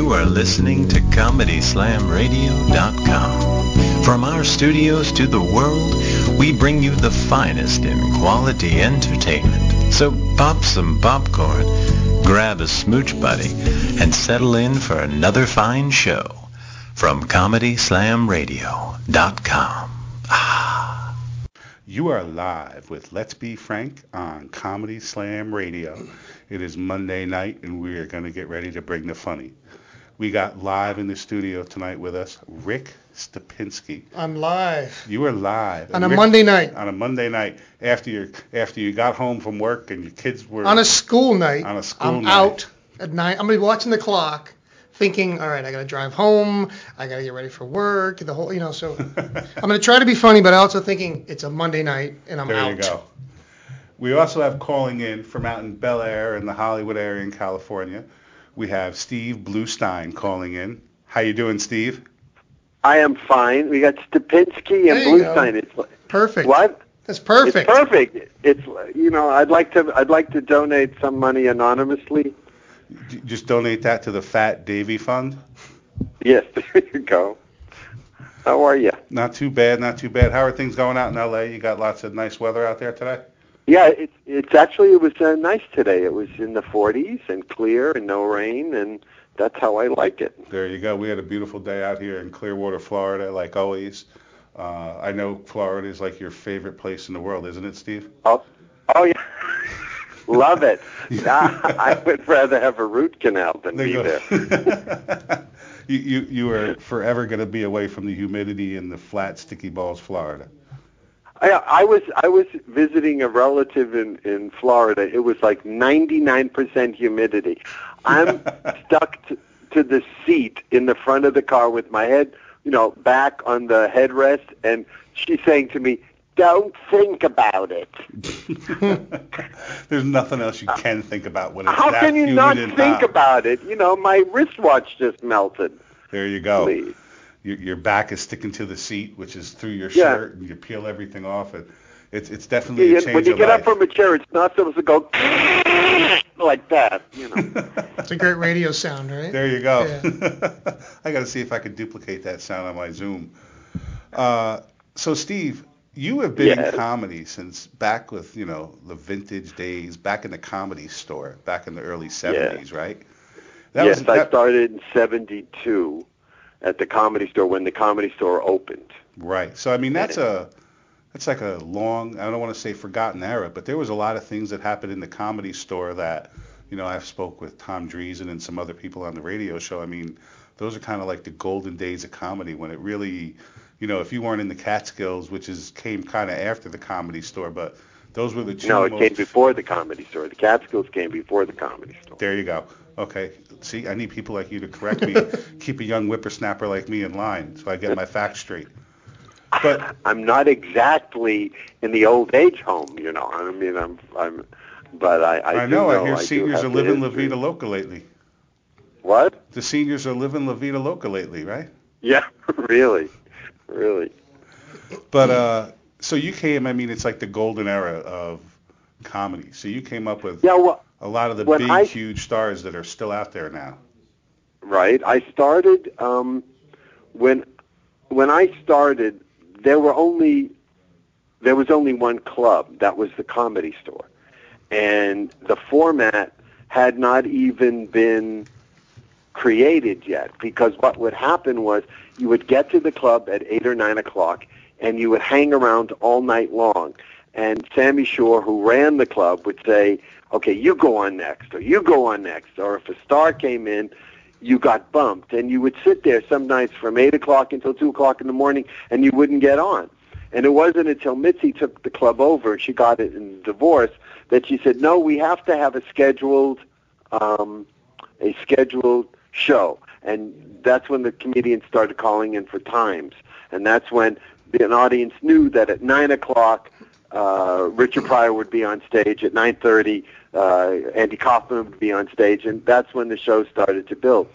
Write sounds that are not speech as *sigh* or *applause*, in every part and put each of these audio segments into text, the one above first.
You are listening to ComedySlamRadio.com. From our studios to the world, we bring you the finest in quality entertainment. So pop some popcorn, grab a smooch buddy, and settle in for another fine show from ComedySlamRadio.com. Ah. You are live with Let's Be Frank on Comedy Slam Radio. It is Monday night, and we are going to get ready to bring the funny. We got live in the studio tonight with us Rick Stepinsky. I'm live You are live on a Rick- Monday night, On a Monday night after you after you got home from work and your kids were on a school night. On a school I'm night. out at night. I'm gonna be watching the clock, thinking, all right, I gotta drive home. I gotta get ready for work. The whole, you know. So *laughs* I'm gonna try to be funny, but I also thinking it's a Monday night and I'm There out. There you go. We also have calling in from out in Bel Air in the Hollywood area in California. We have Steve Bluestein calling in. How you doing, Steve? I am fine. We got Stepinsky There and go. Bluestein. It's Perfect. what? That's perfect. It's perfect. It's you know I'd like to I'd like to donate some money anonymously. Just donate that to the Fat Davy Fund. Yes, *laughs* there you go. How are you? Not too bad, not too bad. How are things going out in LA? You got lots of nice weather out there today? Yeah, it's it's actually it was uh, nice today. It was in the 40s and clear and no rain and that's how I like it. There you go. We had a beautiful day out here in Clearwater, Florida, like always. Uh, I know Florida is like your favorite place in the world, isn't it, Steve? Oh, oh yeah. *laughs* Love it. I would rather have a root canal than There be there. *laughs* you, you you are forever going to be away from the humidity and the flat, sticky balls, Florida. I, I was I was visiting a relative in in Florida. It was like 99% humidity. I'm *laughs* stuck to, to the seat in the front of the car with my head, you know, back on the headrest, and she's saying to me, "Don't think about it." *laughs* There's nothing else you uh, can think about when it's How that can you not think about it? You know, my wristwatch just melted. There you go. Please. Your, your back is sticking to the seat, which is through your Yeah. shirt, and you peel everything off. It, it's it's definitely Yeah, a change when you of get life. up from a chair, it's not supposed to go *laughs* like that. You know. *laughs* It's a great radio sound, right? There you go. Yeah. *laughs* I got to see if I can duplicate that sound on my Zoom. Uh, so, Steve, you have been Yes. in comedy since back with you know the vintage days, back in the comedy store, back in the early '70s, right? yes, was, I started in '72 at the comedy store when the comedy store opened. Right. So, I mean, that's a that's like a long. I don't want to say forgotten era, but there was a lot of things that happened in the comedy store that you know I've spoke with Tom Dreesen and some other people on the radio show. I mean, those are kind of like the golden days of comedy when it really, you know, if you weren't in the Catskills, which is came kind of after the comedy store, but those were the two No, it most. came before the comedy store. The Catskills came before the comedy store. There you go. Okay. See, I need people like you to correct me, *laughs* keep a young whippersnapper like me in line, so I get my facts straight. But I'm not exactly in the old age home, you know. I mean, I'm, I'm, but I, I, I, know, know I hear do seniors are living La. Vida Loca lately. What? The seniors are living La Vida Loca lately, right? Yeah, *laughs* really, really. But uh, so you came. I mean, it's like the golden era of comedy. So you came up with Yeah, well, a lot of the big, I- huge stars that are still out there now. right. I started um, when when I started. There were only there was only one club. That was the comedy store, and the format had not even been created yet. Because what would happen was you would get to the club at eight or nine o'clock, and you would hang around all night long. And Sammy Shore, who ran the club, would say, "Okay, you go on next, or you go on next." Or if a star came in, you got bumped, and you would sit there some nights from eight o'clock until two o'clock in the morning, and you wouldn't get on. And it wasn't until Mitzi took the club over, she got it in divorce, that she said, "No, we have to have a scheduled, um, a scheduled show." And that's when the comedians started calling in for times, and that's when the, an audience knew that at nine o'clock, uh, Richard Pryor would be on stage. At nine thirty, uh, Andy Kaufman would be on stage, and that's when the show started to build.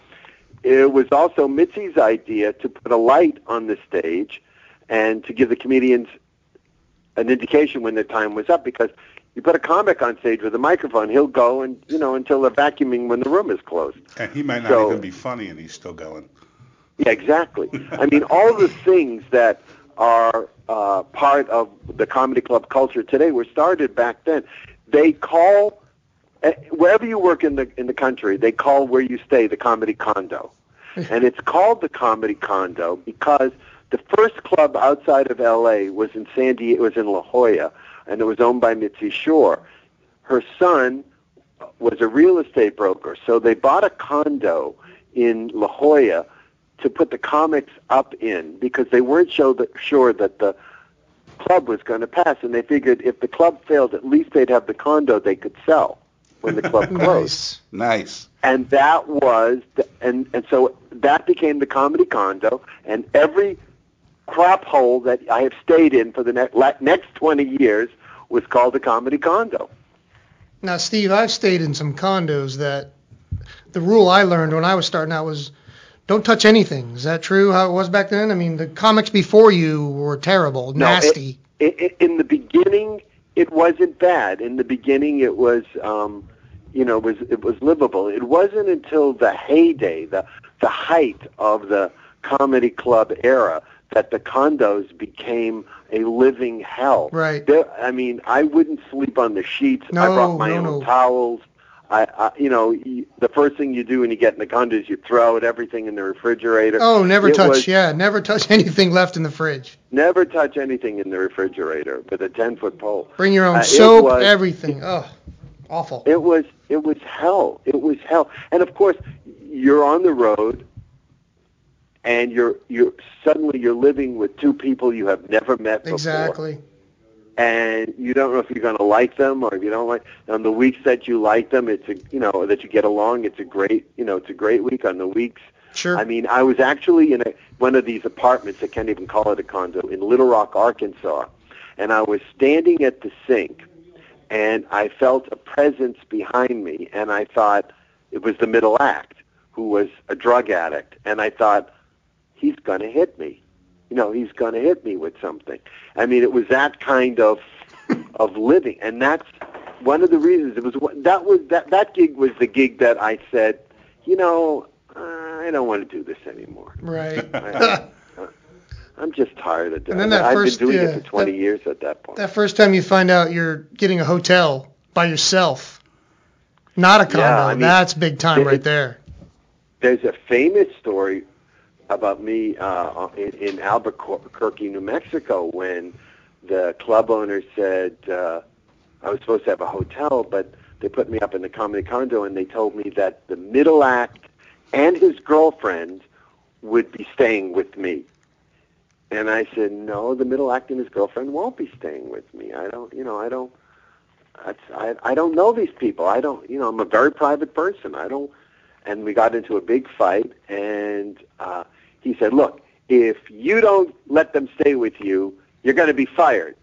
It was also Mitzi's idea to put a light on the stage and to give the comedians an indication when their time was up because You put a comic on stage with a microphone, he'll go and you know until they're vacuuming when the room is closed. And he might not So- even be funny, and he's still going. Yeah, exactly. I mean, all the things that are uh, part of the comedy club culture today were started back then. They call eh, wherever you work in the in the country, they call where you stay the comedy condo, *laughs* and it's called the comedy condo because the first club outside of L.A. was in San Diego, was in La Jolla, and it was owned by Mitzi Shore. Her son was a real estate broker, so they bought a condo in La Jolla to put the comics up in because they weren't show that, sure that the club was going to pass, and they figured if the club failed, at least they'd have the condo they could sell when the club *laughs* closed. Nice. Nice. And that was, the, and and so that became the comedy condo, and every crop hole that I have stayed in for the ne- la- next 20 years was called the comedy condo. Now, Steve, I've stayed in some condos that the rule I learned when I was starting out was don't touch anything. Is that true? How it was back then? I mean, the comics before you were terrible, No, it- nasty. i i in the beginning, it wasn't bad. In the beginning, it was, um, you know, it was it was livable. It wasn't until the heyday, the the height of the comedy club era, that the condos became a living hell. Right. There, I mean, I wouldn't sleep on the sheets. No, I brought my no, own no. towels. I, I, you know, you, the first thing you do when you get in the condo is you throw out everything in the refrigerator. oh, never It touch. was- yeah, never touch *laughs* anything left in the fridge. Never touch anything in the refrigerator with a 10 foot pole. Bring your own Uh, soap, was- everything. Oh, awful. It was it was hell. It was hell. And of course, you're on the road, and you're you're suddenly you're living with two people you have never met before, exactly. And you don't know if you're going to like them or if you don't like. On the weeks that you like them, it's a you know that you get along. It's a great you know it's a great week. On the weeks Sure. I mean, I was actually in a, one of these apartments. I can't even call it a condo in Little Rock, Arkansas, and I was standing at the sink, and I felt a presence behind me, and I thought it was the middle act, who was a drug addict, and I thought he's going to hit me. You know, he's going to hit me with something. I mean, it was that kind of *laughs* of living, and that's one of the reasons. It was one- that was that that gig was the gig that I said, you know, I don't want to do this anymore. right. I- *laughs* I'm just tired of doing And then it. that I've first- been doing yeah, it for 20 that- years at that point. that first time you find out you're getting a hotel by yourself, not a condo, Yeah, I mean, that's big time right there. There's a famous story about me uh, in, in Albuquerque, New Mexico, when the club owner said uh, I was supposed to have a hotel, but they put me up in the comedy condo, and they told me that the middle act and his girlfriend would be staying with me. And I said, no, the middle act and his girlfriend won't be staying with me. I don't, you know, I don't. I I don't know these people. I don't, you know, I'm a very private person. I don't. And we got into a big fight, and uh, he said, look, if you don't let them stay with you, you're going to be fired.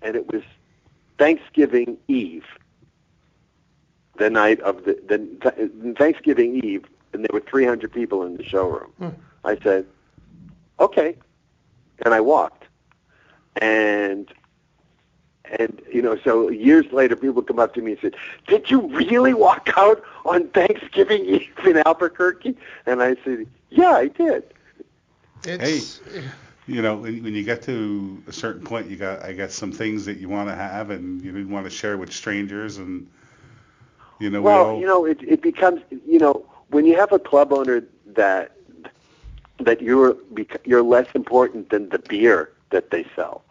And it was Thanksgiving Eve, the night of the, the Thanksgiving Eve, and there were 300 people in the showroom. Hmm. I said, okay, and I walked, and and you know, so years later, people come up to me and said, "Did you really walk out on Thanksgiving Eve in Albuquerque?" And I said, "Yeah, I did." It's, You know, when, when you get to a certain point, you got I got some things that you want to have and you didn't want to share with strangers, and you know, we Well, all, you know, it it becomes you know when you have a club owner that that you're bec- you're less important than the beer that they sell.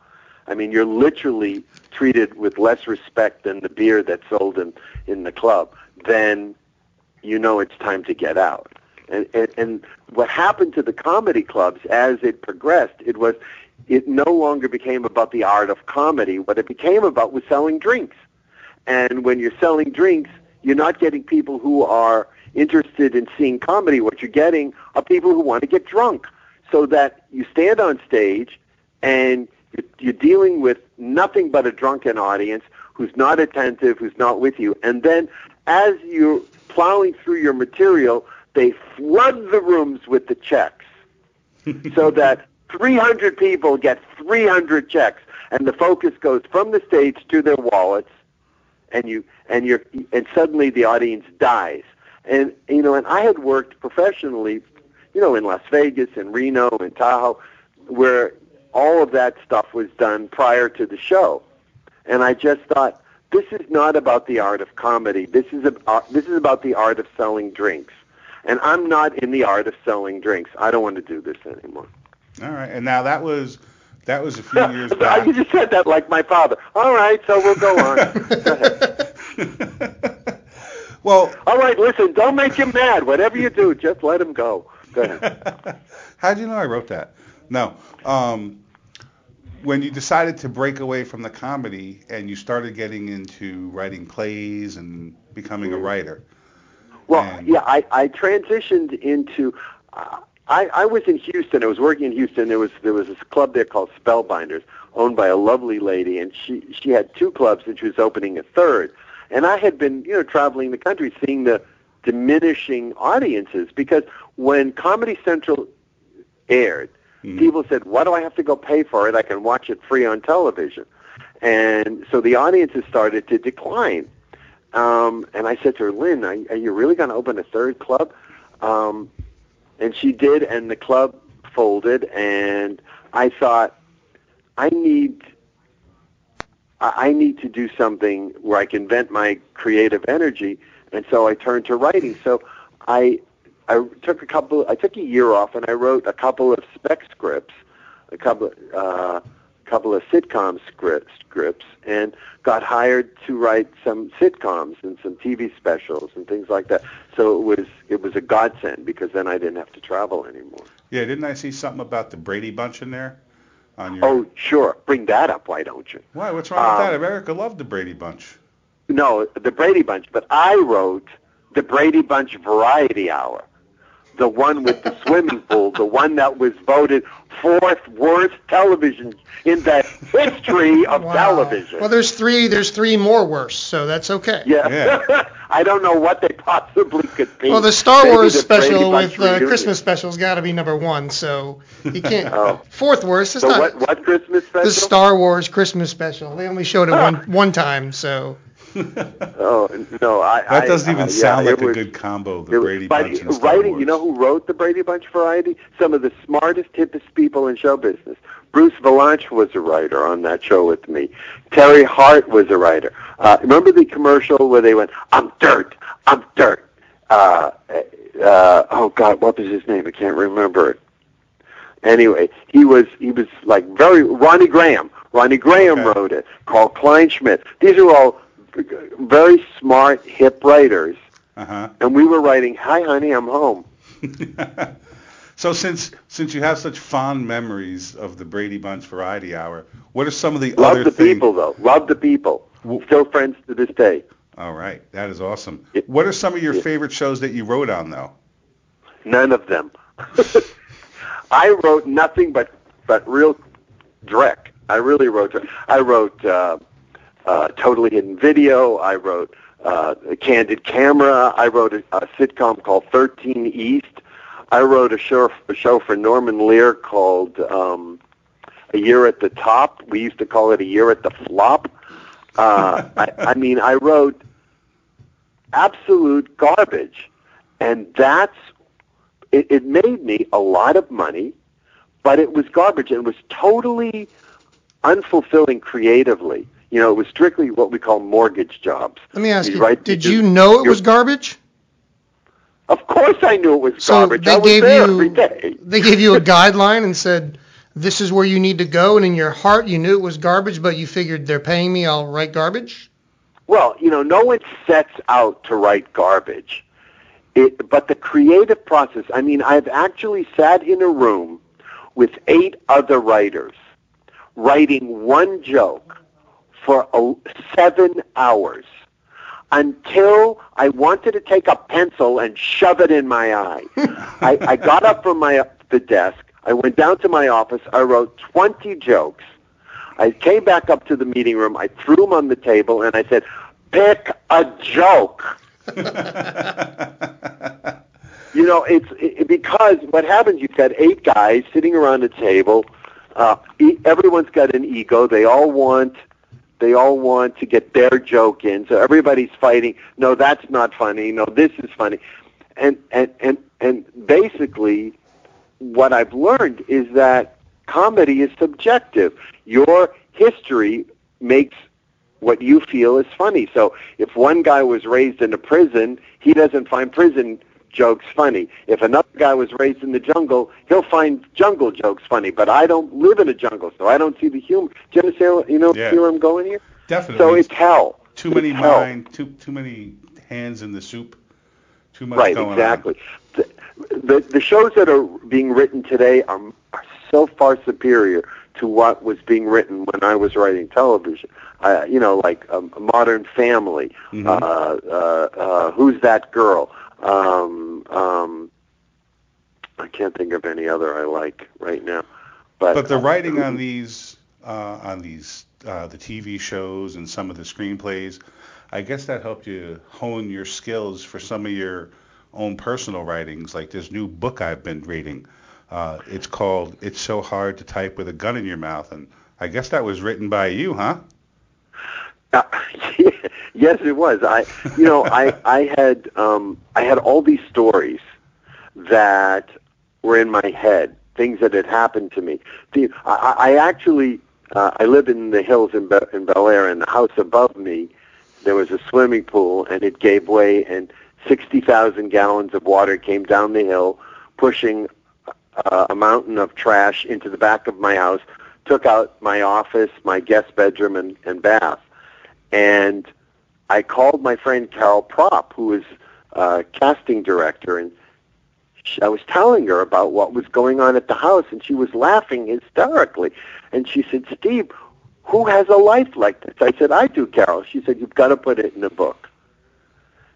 I mean, you're literally treated with less respect than the beer that's sold in in the club. Then you know it's time to get out. And, and and what happened to the comedy clubs as it progressed, it was it no longer became about the art of comedy. What it became about was selling drinks. And when you're selling drinks, you're not getting people who are interested in seeing comedy. What you're getting are people who want to get drunk. So that you stand on stage and you're, dealing with nothing but a drunken audience who's not attentive, who's not with you. And then as you're plowing through your material, they flood the rooms with the checks *laughs* so that 300 people get 300 checks, and the focus goes from the stage to their wallets, and you and you're and suddenly the audience dies. And you know, and I had worked professionally, you know, in Las Vegas and Reno and Tahoe, where all of that stuff was done prior to the show. And I just thought, this is not about the art of comedy. This is a, uh, this is about the art of selling drinks. And I'm not in the art of selling drinks. I don't want to do this anymore. All right. And now that was that was a few *laughs* years back. you just said that like my father. All right, so we'll go on. go *laughs* well, all right. Listen, don't make him mad. Whatever you do, just let him go. Go ahead. *laughs* How'd you know I wrote that? No. Um, when you decided to break away from the comedy and you started getting into writing plays and becoming a mm-hmm. writer. Well, and yeah, I, I transitioned into. Uh, I, I was in Houston. I was working in Houston. There was there was this club there called Spellbinders, owned by a lovely lady, and she she had two clubs, and she was opening a third. And I had been, you know, traveling the country, seeing the diminishing audiences because when Comedy Central aired, Mm-hmm. People said, "Why do I have to go pay for it? I can watch it free on television." And so the audiences started to decline. Um, and I said to her, "Lynn, are, are you really going to open a third club?" Um, and she did, and the club folded. And I thought, I need I need to do something where I can vent my creative energy, and so I turned to writing. So I I took a couple. I took a year off, and I wrote a couple of spec scripts, a couple, uh, couple of sitcom scripts, scripts, and got hired to write some sitcoms and some TV specials and things like that. So it was it was a godsend because then I didn't have to travel anymore. Yeah, didn't I see something about the Brady Bunch in there? On your... Oh, sure. Bring that up, why don't you? Why? What's wrong um, with that? Um, America loved the Brady Bunch. No, the Brady Bunch, but I wrote the Brady Bunch Variety Hour the one with the swimming pool, the one that was voted fourth worst television in the history of wow. television. Well, there's three. There's three more worse, so that's okay. Yeah. yeah. *laughs* I don't know what they possibly could be. Well, the Star Maybe Wars the special with the uh, Christmas special's got to be number one, so you can't. oh. Fourth worst is so not. What, what Christmas special? The Star Wars Christmas special. They only showed it one one time, so. *laughs* oh no, I. That doesn't even uh, sound yeah, like a was, good combo. The Brady Bunch and Star writing, Wars. You know who wrote the Brady Bunch variety? Some of the smartest, hippest people in show business. Bruce Vilanch was a writer on that show with me. Terry Hart was a writer. Uh, remember the commercial where they went, "I'm dirt, I'm dirt." Uh, uh, oh God, what was his name? I can't remember it. Anyway, he was he was like very Ronnie Graham. Ronnie Graham okay. wrote it. Carl Kleinschmidt. These are all very smart, hip writers, uh-huh. and we were writing, "Hi, honey, I'm home." *laughs* so since since you have such fond memories of the Brady Bunch Variety Hour, what are some of the Love other the things? people though. Love the people. Still friends to this day. All right, that is awesome. What are some of your it, favorite shows that you wrote on though? None of them. *laughs* I wrote nothing but but real dreck. I really wrote. I wrote uh, uh, Totally Hidden Video. I wrote uh, Candid Camera. I wrote a, a sitcom called 13 East. I wrote a show, a show for Norman Lear called um, A Year at the Top. We used to call it A Year at the Flop. Uh, *laughs* I, I mean, I wrote absolute garbage, and that's it, it made me a lot of money, but it was garbage and it was totally unfulfilling creatively. You know, it was strictly what we call mortgage jobs. Let me ask you, you did you know it was garbage? Of course I knew it was so garbage. They I gave you, every day. they gave you a *laughs* guideline and said, this is where you need to go, and in your heart you knew it was garbage, but you figured they're paying me, I'll write garbage? Well, you know, no one sets out to write garbage. It, but the creative process, I mean, I've actually sat in a room with eight other writers writing one joke for seven hours until I wanted to take a pencil and shove it in my eye. I, I got up from my the desk. I went down to my office. I wrote 20 jokes. I came back up to the meeting room. I threw them on the table, and I said, "Pick a joke." you know, it's it, because what happens. You've got eight guys sitting around a table. Uh, everyone's got an ego. They all want They all want to get their joke in. So everybody's fighting. No, that's not funny. No, this is funny. And and and and basically, what I've learned is that comedy is subjective. Your history makes what you feel is funny. So if one guy was raised in a prison, he doesn't find prison jokes funny. If another guy was raised in the jungle, he'll find jungle jokes funny. But I don't live in a jungle, so I don't see the humor. Do you understand? You know, Yeah. see where I'm going here? Definitely. So it's hell. too many It's hell. too too many hands in the soup. Too much Right, going exactly. The, the the shows that are being written today are are so far superior to what was being written when I was writing television. Uh, you know, like um, Modern Family, Mhm. uh, uh, uh, Who's That Girl? Um, um, I can't think of any other I like right now. But. But the writing on these uh, on these uh, the TV shows and some of the screenplays, I guess that helped you hone your skills for some of your own personal writings. Like this new book I've been reading. Uh, it's called "It's So Hard to Type with a Gun in Your Mouth," and I guess that was written by you, huh? Uh, *laughs* yes, it was. I, you know, I, *laughs* I had, um, I had all these stories that were in my head, things that had happened to me. The, I, I actually, uh, I live in the hills in, Be- in Bel Air, and the house above me, there was a swimming pool, and it gave way, and 60,000 gallons of water came down the hill, pushing uh, a mountain of trash into the back of my house, took out my office, my guest bedroom, and, and bath. And I called my friend Carol Prop, who is uh, casting director, and she, I was telling her about what was going on at the house, and she was laughing hysterically. And she said, Steve, who has a life like this? I said, I do, Carol. She said, you've got to put it in a book.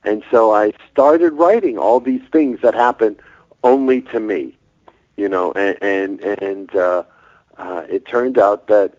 And so I started writing all these things that happened only to me, you know, and and, and uh, uh, it turned out that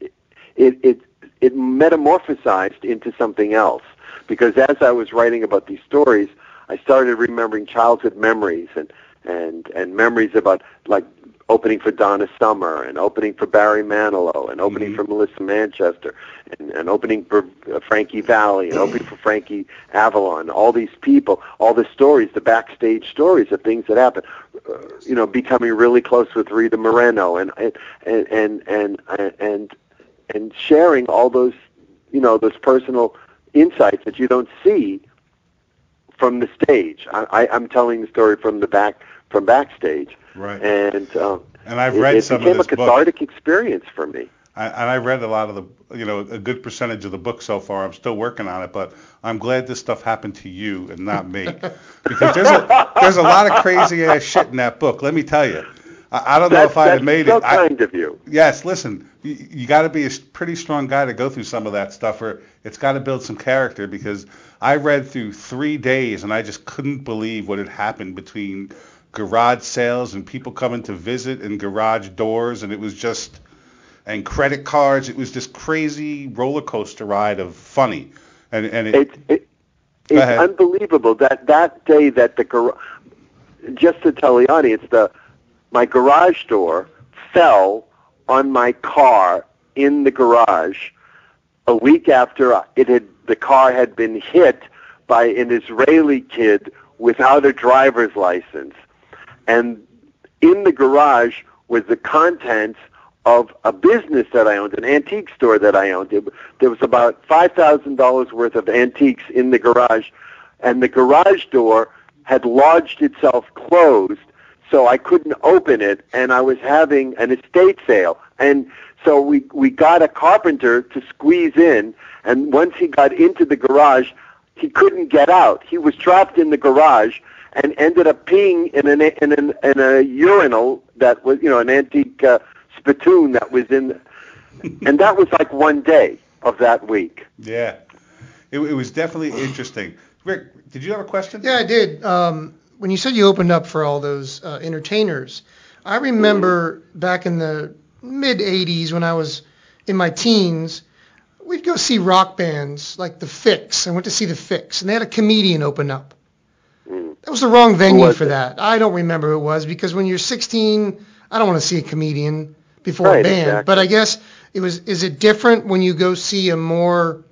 it, it it metamorphosized into something else because as I was writing about these stories, I started remembering childhood memories and and and memories about like opening for Donna Summer and opening for Barry Manilow and opening Mhm. for Melissa Manchester and, and opening for uh, Frankie Valli and opening for Frankie Avalon. All these people, all the stories, the backstage stories of things that happened. Uh, you know, becoming really close with Rita Moreno and and and and and and, and sharing all those you know those personal insights that you don't see from the stage. I, I, I'm telling the story from the back from backstage, Right. and um, And I've it, read it some became of a this book. cathartic experience for me. I, and I read a lot of the, you know, a good percentage of the book so far. I'm still working on it, but I'm glad this stuff happened to you and not me, *laughs* because there's a there's a lot of crazy ass shit in that book. Let me tell you. I, I don't know if I'd have made so it. I, kind of you. yes, listen, you, you got to be a pretty strong guy to go through some of that stuff, or it's got to build some character. Because I read through three days and I just couldn't believe what had happened between garage sales and people coming to visit and garage doors, and it was just and credit cards. It was this crazy roller coaster ride of funny, and and it, It, it, it's unbelievable that that day that the gar- just to tell the audience the my garage door fell on my car in the garage a week after it had the car had been hit by an Israeli kid without a driver's license and in the garage was the contents of a business that I owned, an antique store that I owned. There was about five thousand dollars worth of antiques in the garage, and the garage door had lodged itself closed, so I couldn't open it. And I was having an estate sale, and so we we got a carpenter to squeeze in. And once he got into the garage, he couldn't get out. He was trapped in the garage and ended up peeing in an in an in a urinal that was you know an antique uh, spittoon that was in, and that was like one day of that week. yeah, it, it was definitely interesting. Rick, did you have a question? Yeah, I did. Um, when you said you opened up for all those uh, entertainers, I remember back in the mid 80s when I was in my teens, we'd go see rock bands like The Fixx. I went to see The Fixx, and they had a comedian open up. That was the wrong venue for it? that. I don't remember who it was because when you're 16, I don't want to see a comedian before a band. exactly. But I guess it was is it different when you go see a more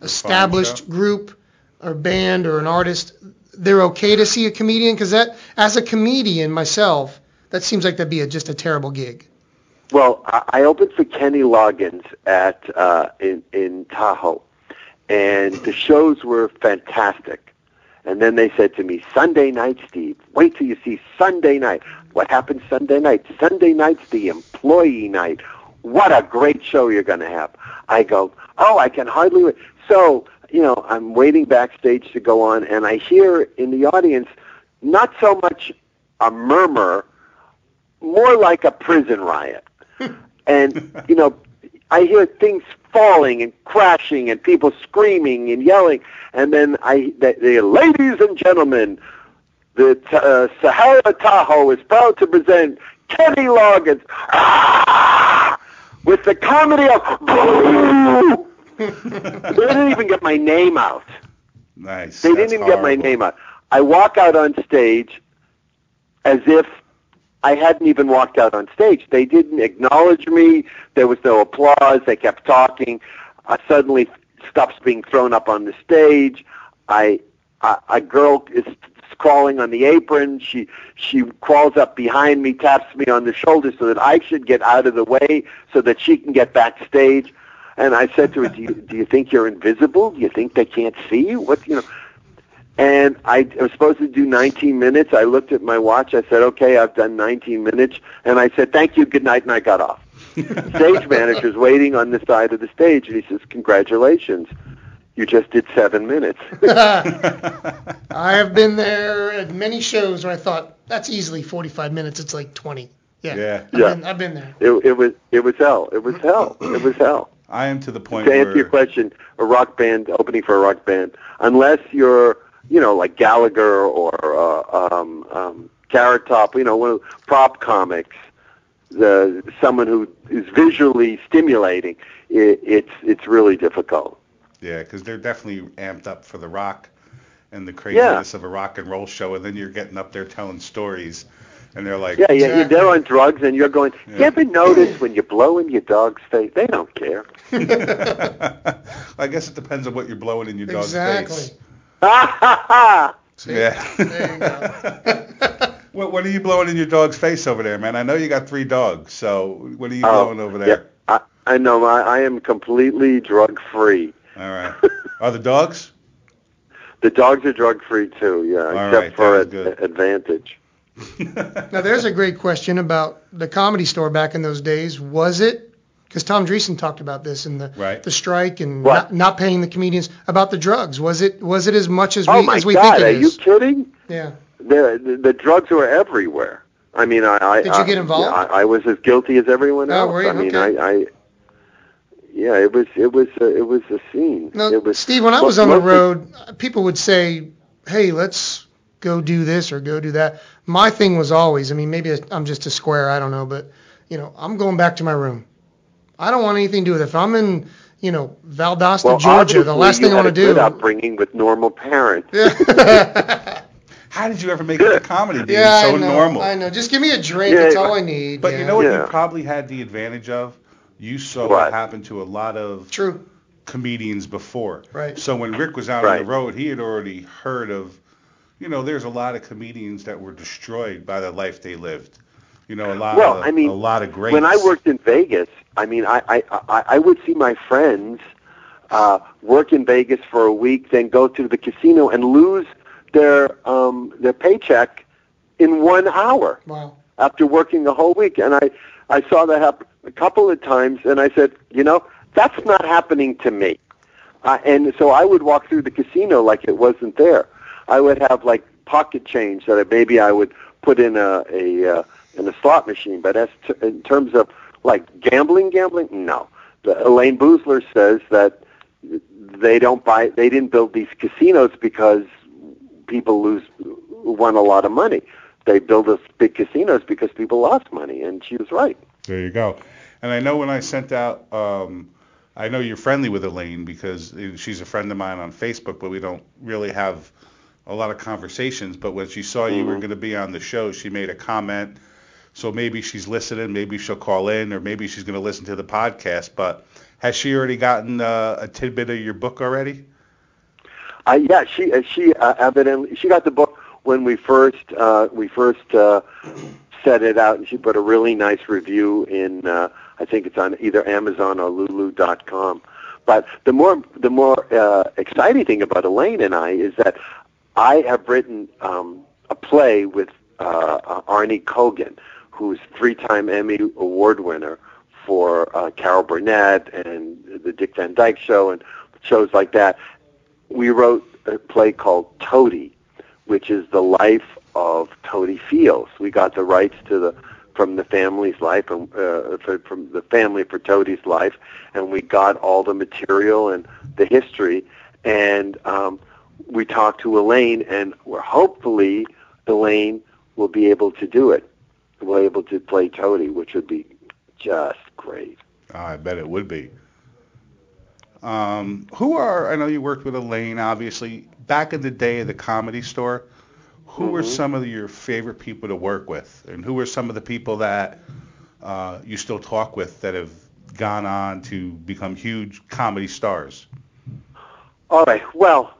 established group or band or an artist? They're okay to see a comedian because that as a comedian myself, that seems like that'd be a, just a terrible gig. Well, I opened for Kenny Loggins at uh, in in Tahoe, and the shows were fantastic. And then they said to me, Sunday night, Steve. Wait till you see Sunday night. What happened Sunday night? Sunday night's the employee night. What a great show you're going to have. I go, oh, I can hardly wait. So, you know, I'm waiting backstage to go on, and I hear in the audience not so much a murmur, more like a prison riot. *laughs* and, you know, I hear things falling and crashing and people screaming and yelling. And then I, the, the ladies and gentlemen, the uh, Sahara Tahoe is proud to present Kenny Loggins ah! with the comedy of Boo! *laughs* they didn't even get my name out. Nice. They That's didn't even get my name out. I walk out on stage as if I hadn't even walked out on stage. They didn't acknowledge me. There was no applause. They kept talking. Uh, suddenly, stuff's being thrown up on the stage. I, a a girl is crawling on the apron. She she crawls up behind me, taps me on the shoulder so that I should get out of the way so that she can get backstage. And I said to her, "Do you do you think you're invisible? Do you think they can't see you? What you know?" And I was supposed to do 19 minutes. I looked at my watch. I said, "Okay, I've done 19 minutes." And I said, "Thank you, good night," and I got off. *laughs* Stage manager's waiting on the side of the stage, and he says, "Congratulations, you just did seven minutes." *laughs* I have been there at many shows where I thought that's easily 45 minutes. It's like 20. Yeah. Yeah. I've, Yeah. Been, I've been there. it, it was it was hell. It was hell. It was hell. I am to the point to answer where your question, a rock band opening for a rock band, unless you're, you know, like Gallagher or uh, um, um, Carrot Top, you know, one of the prop comics, the someone who is visually stimulating, it, it's it's really difficult. Yeah, because they're definitely amped up for the rock and the craziness of a rock and roll show, and then you're getting up there telling stories, and they're like, Yeah, yeah, Exactly. they're on drugs, and you're going. Yeah. You ever notice when you blow in your dog's face? They don't care. *laughs* I guess it depends on what you're blowing in your dog's exactly. face. Ha ha ha! See? Yeah. Go. *laughs* what, what are you blowing in your dog's face over there, man? I know you got three dogs, so what are you Oh, blowing over Yeah, there? I, I know. I, I am completely drug free. All right. Are the dogs? *laughs* The dogs are drug free too, yeah, All except right, for that ad- good. Advantage. Now, there's a great question about the comedy store back in those days. Was it? Because Tom Dreesen talked about this in the Right. the strike and What? not, not paying the comedians about the drugs. Was it was it as much as we oh we my as we God, think are it you kidding? Yeah. The, the the drugs were everywhere. I mean, I, I Did you get involved? I, I was as guilty as everyone Oh, else. were you? I mean, Okay. I, I yeah, it was it was a, it was a scene. No, it was Steve, when I mo- was on the road, people would say, "Hey, let's go do this or go do that." My thing was always, I mean, maybe I'm just a square, I don't know, but you know, I'm going back to my room. I don't want anything to do with it. If I'm in, you know, Valdosta, well, Georgia, the last thing I want to a good do. upbringing with normal parents. Yeah. *laughs* How did you ever make it to comedy? Being yeah, so I know. normal. I know. Just give me a drink. Yeah, That's all I need. But yeah. you know what Yeah. you probably had the advantage of? You saw what, What? happened to a lot of True. comedians before. Right. So when Rick was out on the road, he had already heard of, you know, there's a lot of comedians that were destroyed by the life they lived. You know, a lot Well, of I mean, a lot of greats. When I worked in Vegas, I mean, I I I, I would see my friends uh, work in Vegas for a week, then go to the casino and lose their um, their paycheck in one hour Wow. after working the whole week. And I I saw that happen a couple of times, and I said, you know, that's not happening to me. Uh, and so I would walk through the casino like it wasn't there. I would have like pocket change that maybe I would put in a a uh, in a slot machine. But as t- in terms of like gambling, gambling, no. The, Elayne Boosler says that they don't buy, they didn't build these casinos because people lose won a lot of money. They build those big casinos because people lost money, and she was right. There you go. And I know when I sent out, um, I know you're friendly with Elayne because uh, she's a friend of mine on Facebook, but we don't really have a lot of conversations. But when she saw you were Mhm. going to be on the show, she made a comment So maybe she's listening, maybe she'll call in, or maybe she's going to listen to the podcast. But has she already gotten uh, a tidbit of your book already? Uh, yeah, she uh, she uh, evidently she got the book when we first uh, we first uh, set it out, and she put a really nice review in. Uh, I think it's on either Amazon or Lulu.com. But the more the more uh, exciting thing about Elayne and I is that I have written um, a play with uh, Arnie Kogen, who's three-time Emmy Award winner for uh, Carol Burnett and the Dick Van Dyke Show and shows like that. We wrote a play called Totie, which is the life of Totie Fields. We got the rights to the from the family's life and uh, from the family for Totie's life, and we got all the material and the history, and um, we talked to Elayne, and we're hopefully Elayne will be able to do it. Will be able to play Totie, which would be just great. Oh, I bet it would be. Um, who are I know you worked with Elayne, obviously. Back in the day of the comedy store, who mm-hmm. were some of your favorite people to work with, and who are some of the people that uh, you still talk with that have gone on to become huge comedy stars? All right. Well,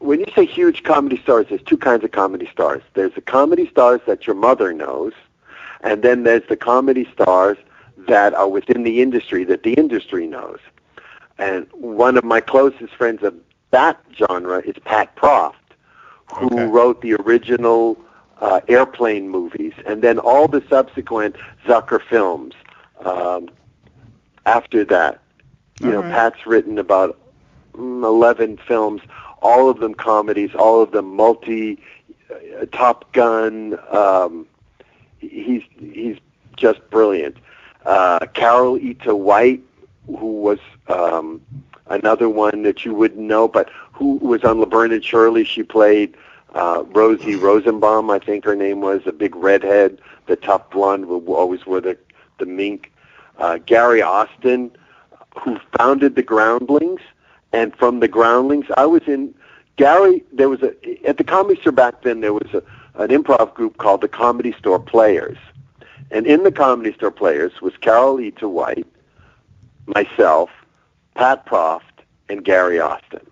when you say huge comedy stars, there's two kinds of comedy stars. There's the comedy stars that your mother knows, and then there's the comedy stars that are within the industry that the industry knows. And one of my closest friends of that genre is Pat Proft, who okay. wrote the original uh, airplane movies, and then all the subsequent Zucker films. Um, after that, you all know, right. Pat's written about mm, 11 films, all of them comedies, all of them multi uh, Top Gun. Um, he's he's just brilliant. Uh, Carol Ita White, who was um, another one that you wouldn't know, but who was on Laverne and Shirley. She played uh, Rosie Rosenbaum, I think her name was, a big redhead, the tough blonde who always wore the the mink. Uh, Gary Austin, who founded the Groundlings, and from the Groundlings, I was in. Gary, there was a at the Comedy Store back then. There was a an improv group called the Comedy Store Players, and in the Comedy Store Players was Carol Ita White, myself, Pat Proft, and Gary Austin.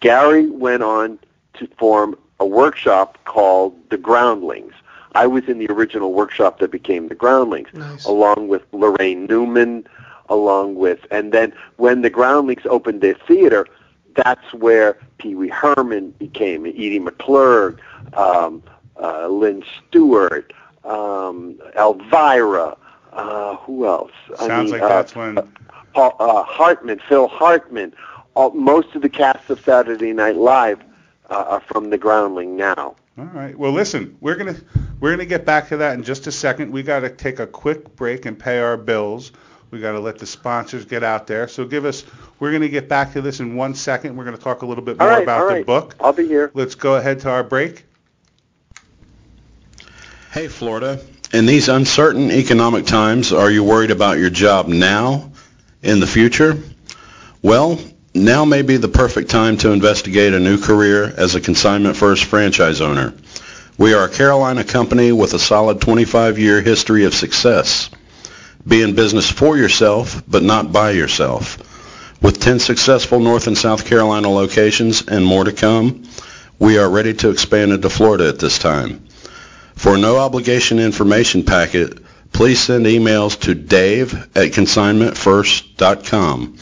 Gary went on to form a workshop called the Groundlings. I was in the original workshop that became the Groundlings, nice. along with Laraine Newman, along with, and then when the Groundlings opened their theater, that's where Pee Wee Herman became, Edie McClurg, um, uh, Lynn Stewart, um, Elvira, uh, who else? Sounds I mean, like uh, that's when Paul, uh, Hartman, Phil Hartman, all, most of the cast of Saturday Night Live uh, are from the Groundling now. All right. Well, listen, we're gonna we're gonna get back to that in just a second. We got to take a quick break and pay our bills. We got to let the sponsors get out there. So give us. We're gonna get back to this in one second. We're gonna talk a little bit more right, about right. the book. I'll be here. Let's go ahead to our break. Hey, Florida. In these uncertain economic times, are you worried about your job now? in the future? Well, now may be the perfect time to investigate a new career as a consignment first franchise owner. We are a Carolina company with a solid 25-year history of success. Be in business for yourself, but not by yourself. With 10 successful North and South Carolina locations and more to come, we are ready to expand into Florida at this time. For no obligation information packet, please send emails to dave at consignmentfirst.com.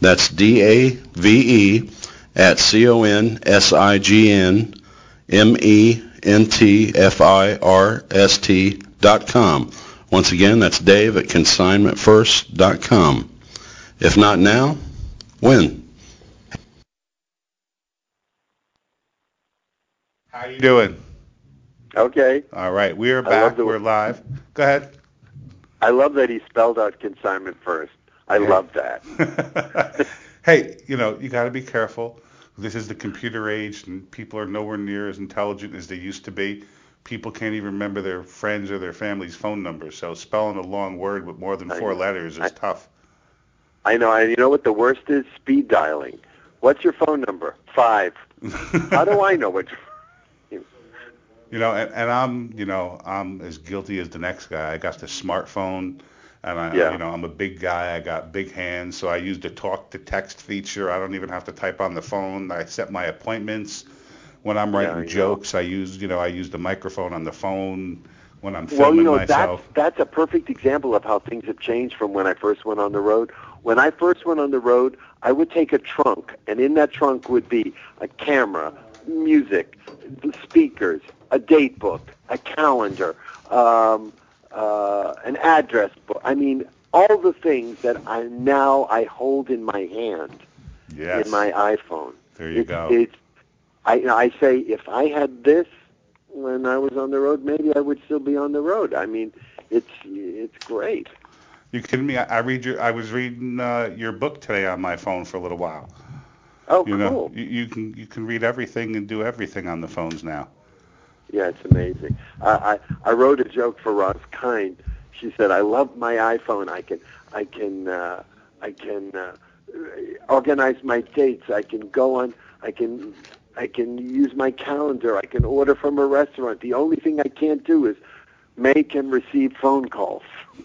That's D-A-V-E at C-O-N-S-I-G-N-M-E-N-T-F-I-R-S-T dot com. Once again, that's dave at consignmentfirst.com. If not now, when? How you doing? Okay. All right, we are back. We're live. Go ahead. I love that he spelled out consignment first. I yeah. love that. *laughs* hey, you know, you got to be careful. This is the computer age, and people are nowhere near as intelligent as they used to be. People can't even remember their friends or their family's phone number. So spelling a long word with more than four letters is I, tough. I know. And you know what the worst is? Speed dialing. What's your phone number? Five. *laughs* How do I know what? You know, and, and I'm, you know, I'm as guilty as the next guy. I got the smartphone, and I, Yeah. you know, I'm a big guy. I got big hands, so I use the talk to text feature. I don't even have to type on the phone. I set my appointments. When I'm Yeah, writing know. jokes, I use, you know, I use the microphone on the phone. When I'm filming Well, you know, myself. that's that's a perfect example of how things have changed from when I first went on the road. When I first went on the road, I would take a trunk, and in that trunk would be a camera, music, speakers, a date book, a calendar, um, uh, an address book. I mean, all the things that I now I hold in my hand yes. in my iPhone. there you it's, go. It's, I, I say if I had this when I was on the road, maybe I would still be on the road. I mean, it's it's great. You kidding me? I, I read your. I was reading uh, your book today on my phone for a little while. Oh, You cool. know, you, you can you can read everything and do everything on the phones now. Yeah, it's amazing. I, I I wrote a joke for Ross Kine. She said, "I love my iPhone. I can I can uh, I can uh, organize my dates. I can go on. I can I can use my calendar. I can order from a restaurant. The only thing I can't do is make and receive phone calls." *laughs*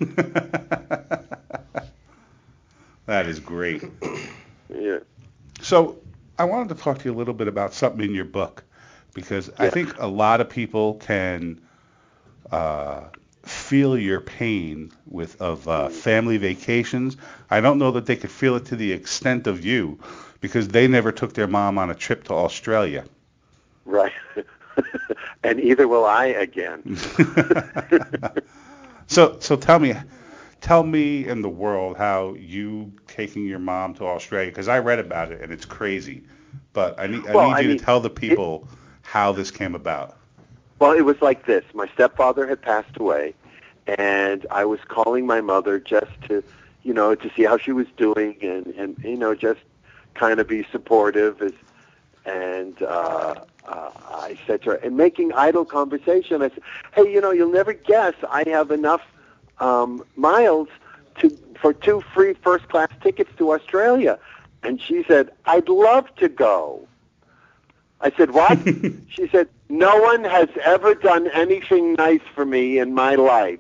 that is great. Yeah. So I wanted to talk to you a little bit about something in your book because I think a lot of people can uh, feel your pain with of uh, family vacations. I don't know that they could feel it to the extent of you because they never took their mom on a trip to Australia. Right. *laughs* and either will I again. *laughs* *laughs* so so tell me tell me in the world how you taking your mom to Australia because I read about it and it's crazy. But I need I Well, need I you mean, to tell the people how this came about. Well, it was like this. My stepfather had passed away, and I was calling my mother just to, you know, to see how she was doing, and and you know, just kind of be supportive. And uh, uh, I said to her, and making idle conversation, I said, "Hey, you know, you'll never guess I have enough um, miles to for two free first class tickets to Australia." And she said, "I'd love to go." I said, "What?" *laughs* she said, "No one has ever done anything nice for me in my life,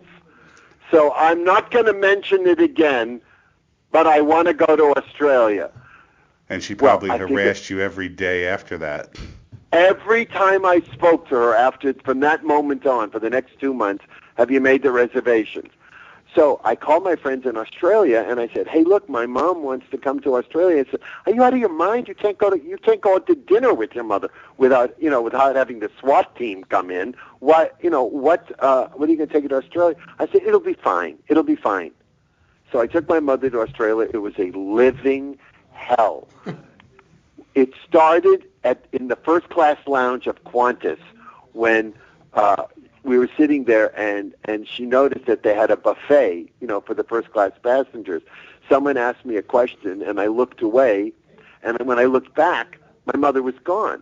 so I'm not going to mention it again. But I want to go to Australia." And she probably think harassed you every day after that. Every time I spoke to her after from that moment on for the next two months, have you made the reservations? So I called my friends in Australia and I said, "Hey, look, my mom wants to come to Australia." I said, "Are you out of your mind? You can't go to you can't go out to dinner with your mother without you know without having the SWAT team come in. What you know what uh, what are you going to take her to Australia?" I said, "It'll be fine. It'll be fine." So I took my mother to Australia. It was a living hell. it started at in the first class lounge of Qantas when uh, we were sitting there and and she noticed that they had a buffet, you know, for the first class passengers. Someone asked me a question and I looked away, and when I looked back, my mother was gone.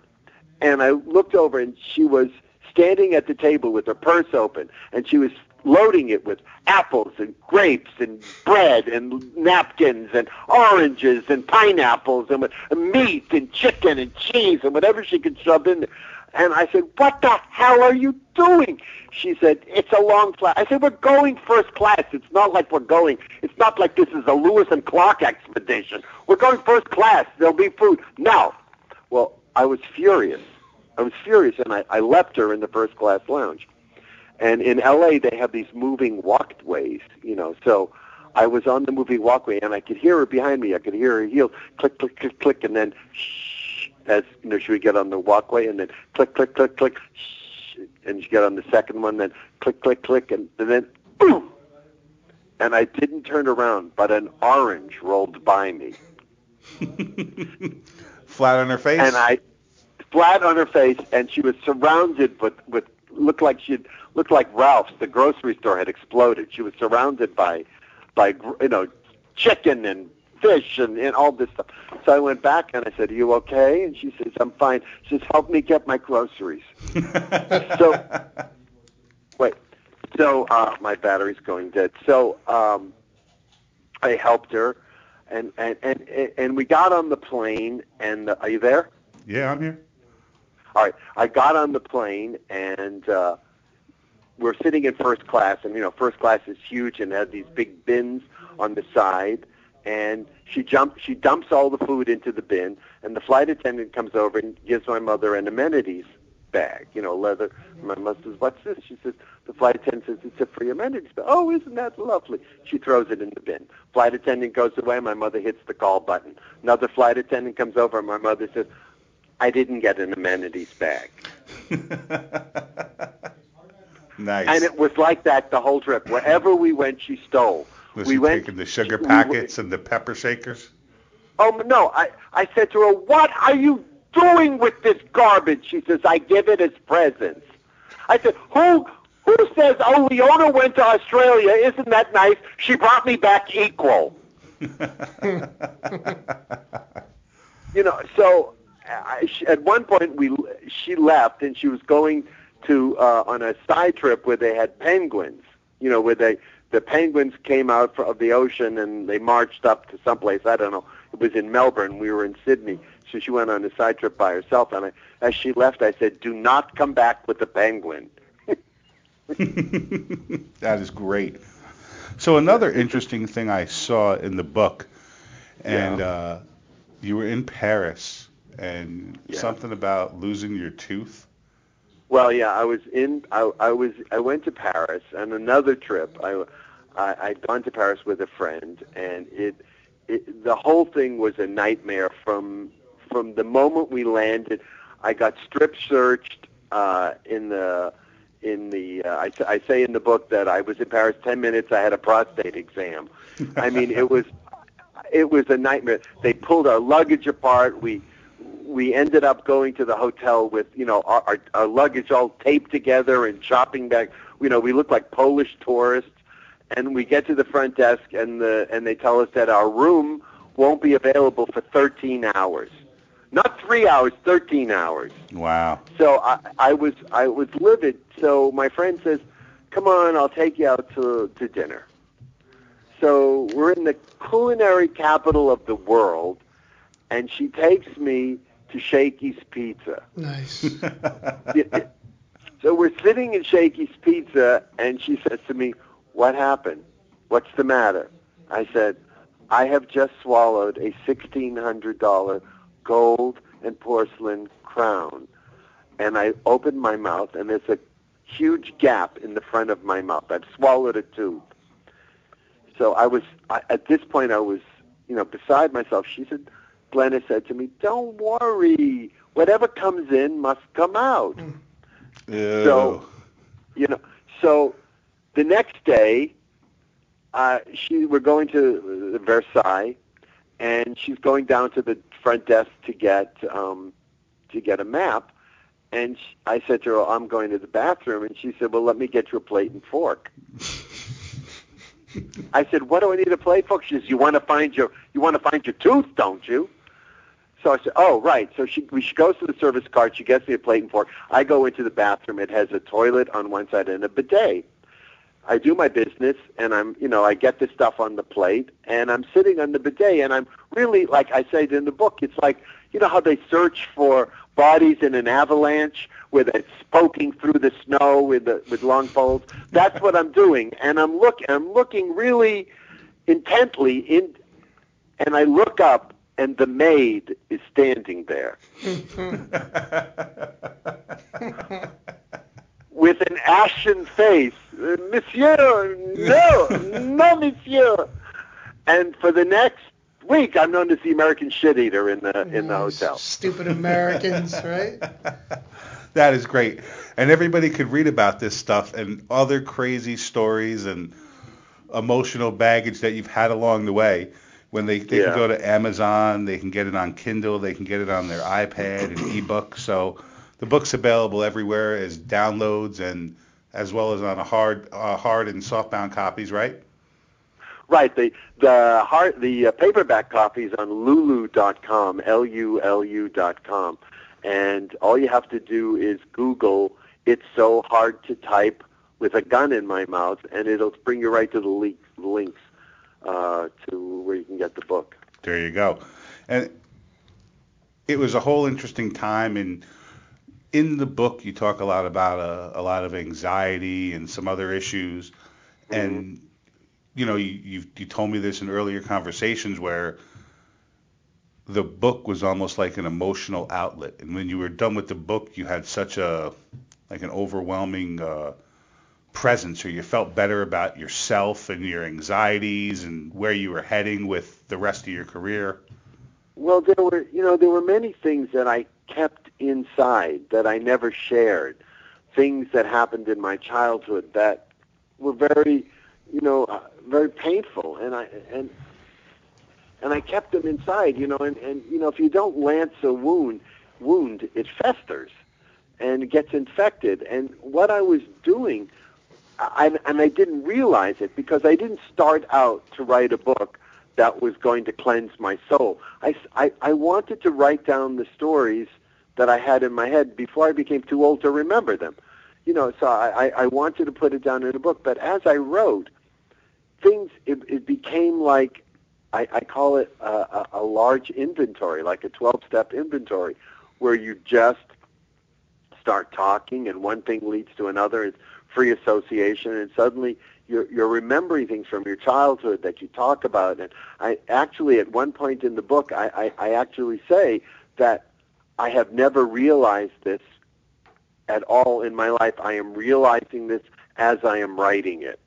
And I looked over and she was standing at the table with her purse open and she was loading it with apples and grapes and bread and napkins and oranges and pineapples and, meat and chicken and cheese and whatever she could shove in there. And I said, what the hell are you doing? She said, it's a long flight. I said, we're going first class. It's not like we're going, it's not like this is a Lewis and Clark expedition. We're going first class. There'll be food. No. Well, I was furious. I was furious, and I, I left her in the first class lounge. And in LA, they have these moving walkways, you know. So I was on the moving walkway, and I could hear her behind me. I could hear her heels click, click, click, click, and then shh, as you know, she would get on the walkway, and then click, click, click, click, shh, and she get on the second one, then click, click, click, and, and then boom. And I didn't turn around, but an orange rolled by me. *laughs* Flat on her face. and I flat on her face, and she was surrounded with with looked like she'd looked like Ralph's. The grocery store had exploded. She was surrounded by by gr- you know chicken and fish and, and all this stuff. So I went back and I said, "Are you okay?" And she says, "I'm fine." She says, "Help me get my groceries." *laughs* So- Wait. So uh, my battery's going dead. So um, I helped her, and and and and we got on the plane. And uh, are you there? yeah, I'm here. All right, I got on the plane and uh, we're sitting in first class, and you know, first class is huge and had these big bins on the side. And she jumps, she dumps all the food into the bin, and the flight attendant comes over and gives my mother an amenities bag, you know, leather. My mother says, "What's this?" She says, "The flight attendant says it's a free amenities bag." Oh, isn't that lovely? She throws it in the bin. Flight attendant goes away. My mother hits the call button. Another flight attendant comes over, and my mother says, "I didn't get an amenities bag." *laughs* nice. And it was like that the whole trip. Wherever we went, she stole. Was we she went taking the sugar we- packets and the pepper shakers? Oh no! I I said to her, "What are you doing with this garbage?" She says, "I give it as presents." I said, "Who who says? Oh, Leona went to Australia. Isn't that nice? She brought me back equal." *laughs* You know. So I, she, at one point we she left and she was going to uh, on a side trip where they had penguins. You know, where they the penguins came out of the ocean and they marched up to someplace I don't know. It was in Melbourne. We were in Sydney, so she went on a side trip by herself. And I, as she left, I said, "Do not come back with the penguin." *laughs* *laughs* that is great. So another interesting thing I saw in the book, and Yeah. uh, you were in Paris, and Yeah. something about losing your tooth. Well, yeah, I was in. I, I was. I went to Paris on another trip. I, I I'd gone to Paris with a friend, and it, it the whole thing was a nightmare from from the moment we landed. I got strip searched uh, in the in the. Uh, I, I say in the book that I was in Paris ten minutes. I had a prostate exam. I mean, it was it was a nightmare. They pulled our luggage apart. We we ended up going to the hotel with you know our, our, our luggage all taped together and shopping bag. You know, we look like Polish tourists. And we get to the front desk, and the and they tell us that our room won't be available for 13 hours, not three hours, 13 hours. Wow. So I, I was I was livid. So my friend says, "Come on, I'll take you out to to dinner." So we're in the culinary capital of the world, and she takes me to Shakey's Pizza. Nice. *laughs* So we're sitting in Shakey's Pizza, and she says to me, "What happened? What's the matter?" I said, "I have just swallowed a sixteen hundred dollar gold and porcelain crown," and I opened my mouth, and there's a huge gap in the front of my mouth. I've swallowed a tooth. So I was I, at this point I was you know beside myself. She said, Glenna said to me, "Don't worry. Whatever comes in must come out." Ew. So- you know so the next day uh she we're going to versailles and she's going down to the front desk to get um to get a map and sh i said to her i'm going to the bathroom and she said well let me get you a plate and fork *laughs* i said what do i need a plate for she says you want to find your you want to find your tooth don't you so I said, "Oh, right." So she she goes to the service cart. She gets me a plate and fork. I go into the bathroom. It has a toilet on one side and a bidet. I do my business, and I'm you know I get the stuff on the plate, and I'm sitting on the bidet, and I'm really like I said in the book. It's like you know how they search for bodies in an avalanche where they're poking through the snow with the, with long poles. That's what I'm doing, and I'm look I'm looking really intently in, and I look up, and the maid is standing there *laughs* with an ashen face. "Uh, Monsieur, no, no, Monsieur. And for the next week, I'm known as the American shit eater in the in the hotel. Stupid Americans, *laughs* right? that is great. And everybody could read about this stuff and other crazy stories and emotional baggage that you've had along the way. When they, they Yeah. can go to Amazon, they can get it on Kindle, they can get it on their iPad and *clears throat* ebook. So the book's available everywhere as downloads and as well as on a hard uh, hard and softbound copies, right? Right. The the hard the uh, paperback copies on Lulu.com, L U L U.com, and all you have to do is Google "It's so hard to type" with a gun in my mouth, and it'll bring you right to the link, links uh, to where you can get the book. There you go. And it was a whole interesting time and in the book you talk a lot about a, a lot of anxiety and some other issues, mm-hmm. and you know you, you you told me this in earlier conversations where the book was almost like an emotional outlet, and when you were done with the book, you had such a like an overwhelming uh, presence, or you felt better about yourself and your anxieties and where you were heading with the rest of your career. Well, there were you know there were many things that I kept inside that I never shared. Things that happened in my childhood that were very, you know, uh, very painful, and I and and I kept them inside, you know. And and you know, if you don't lance a wound, wound it festers, and gets infected. And what I was doing, I, and I didn't realize it because I didn't start out to write a book that was going to cleanse my soul. I, I, I wanted to write down the stories that I had in my head before I became too old to remember them. You know, so I, I wanted to put it down in a book. But as I wrote, things, it, it became like, I, I call it a, a, a large inventory, like a 12-step inventory, where you just start talking and one thing leads to another. It's free association, and suddenly you're, you're remembering things from your childhood that you talk about. And I actually, at one point in the book, I, I, I actually say that I have never realized this at all in my life. I am realizing this as I am writing it.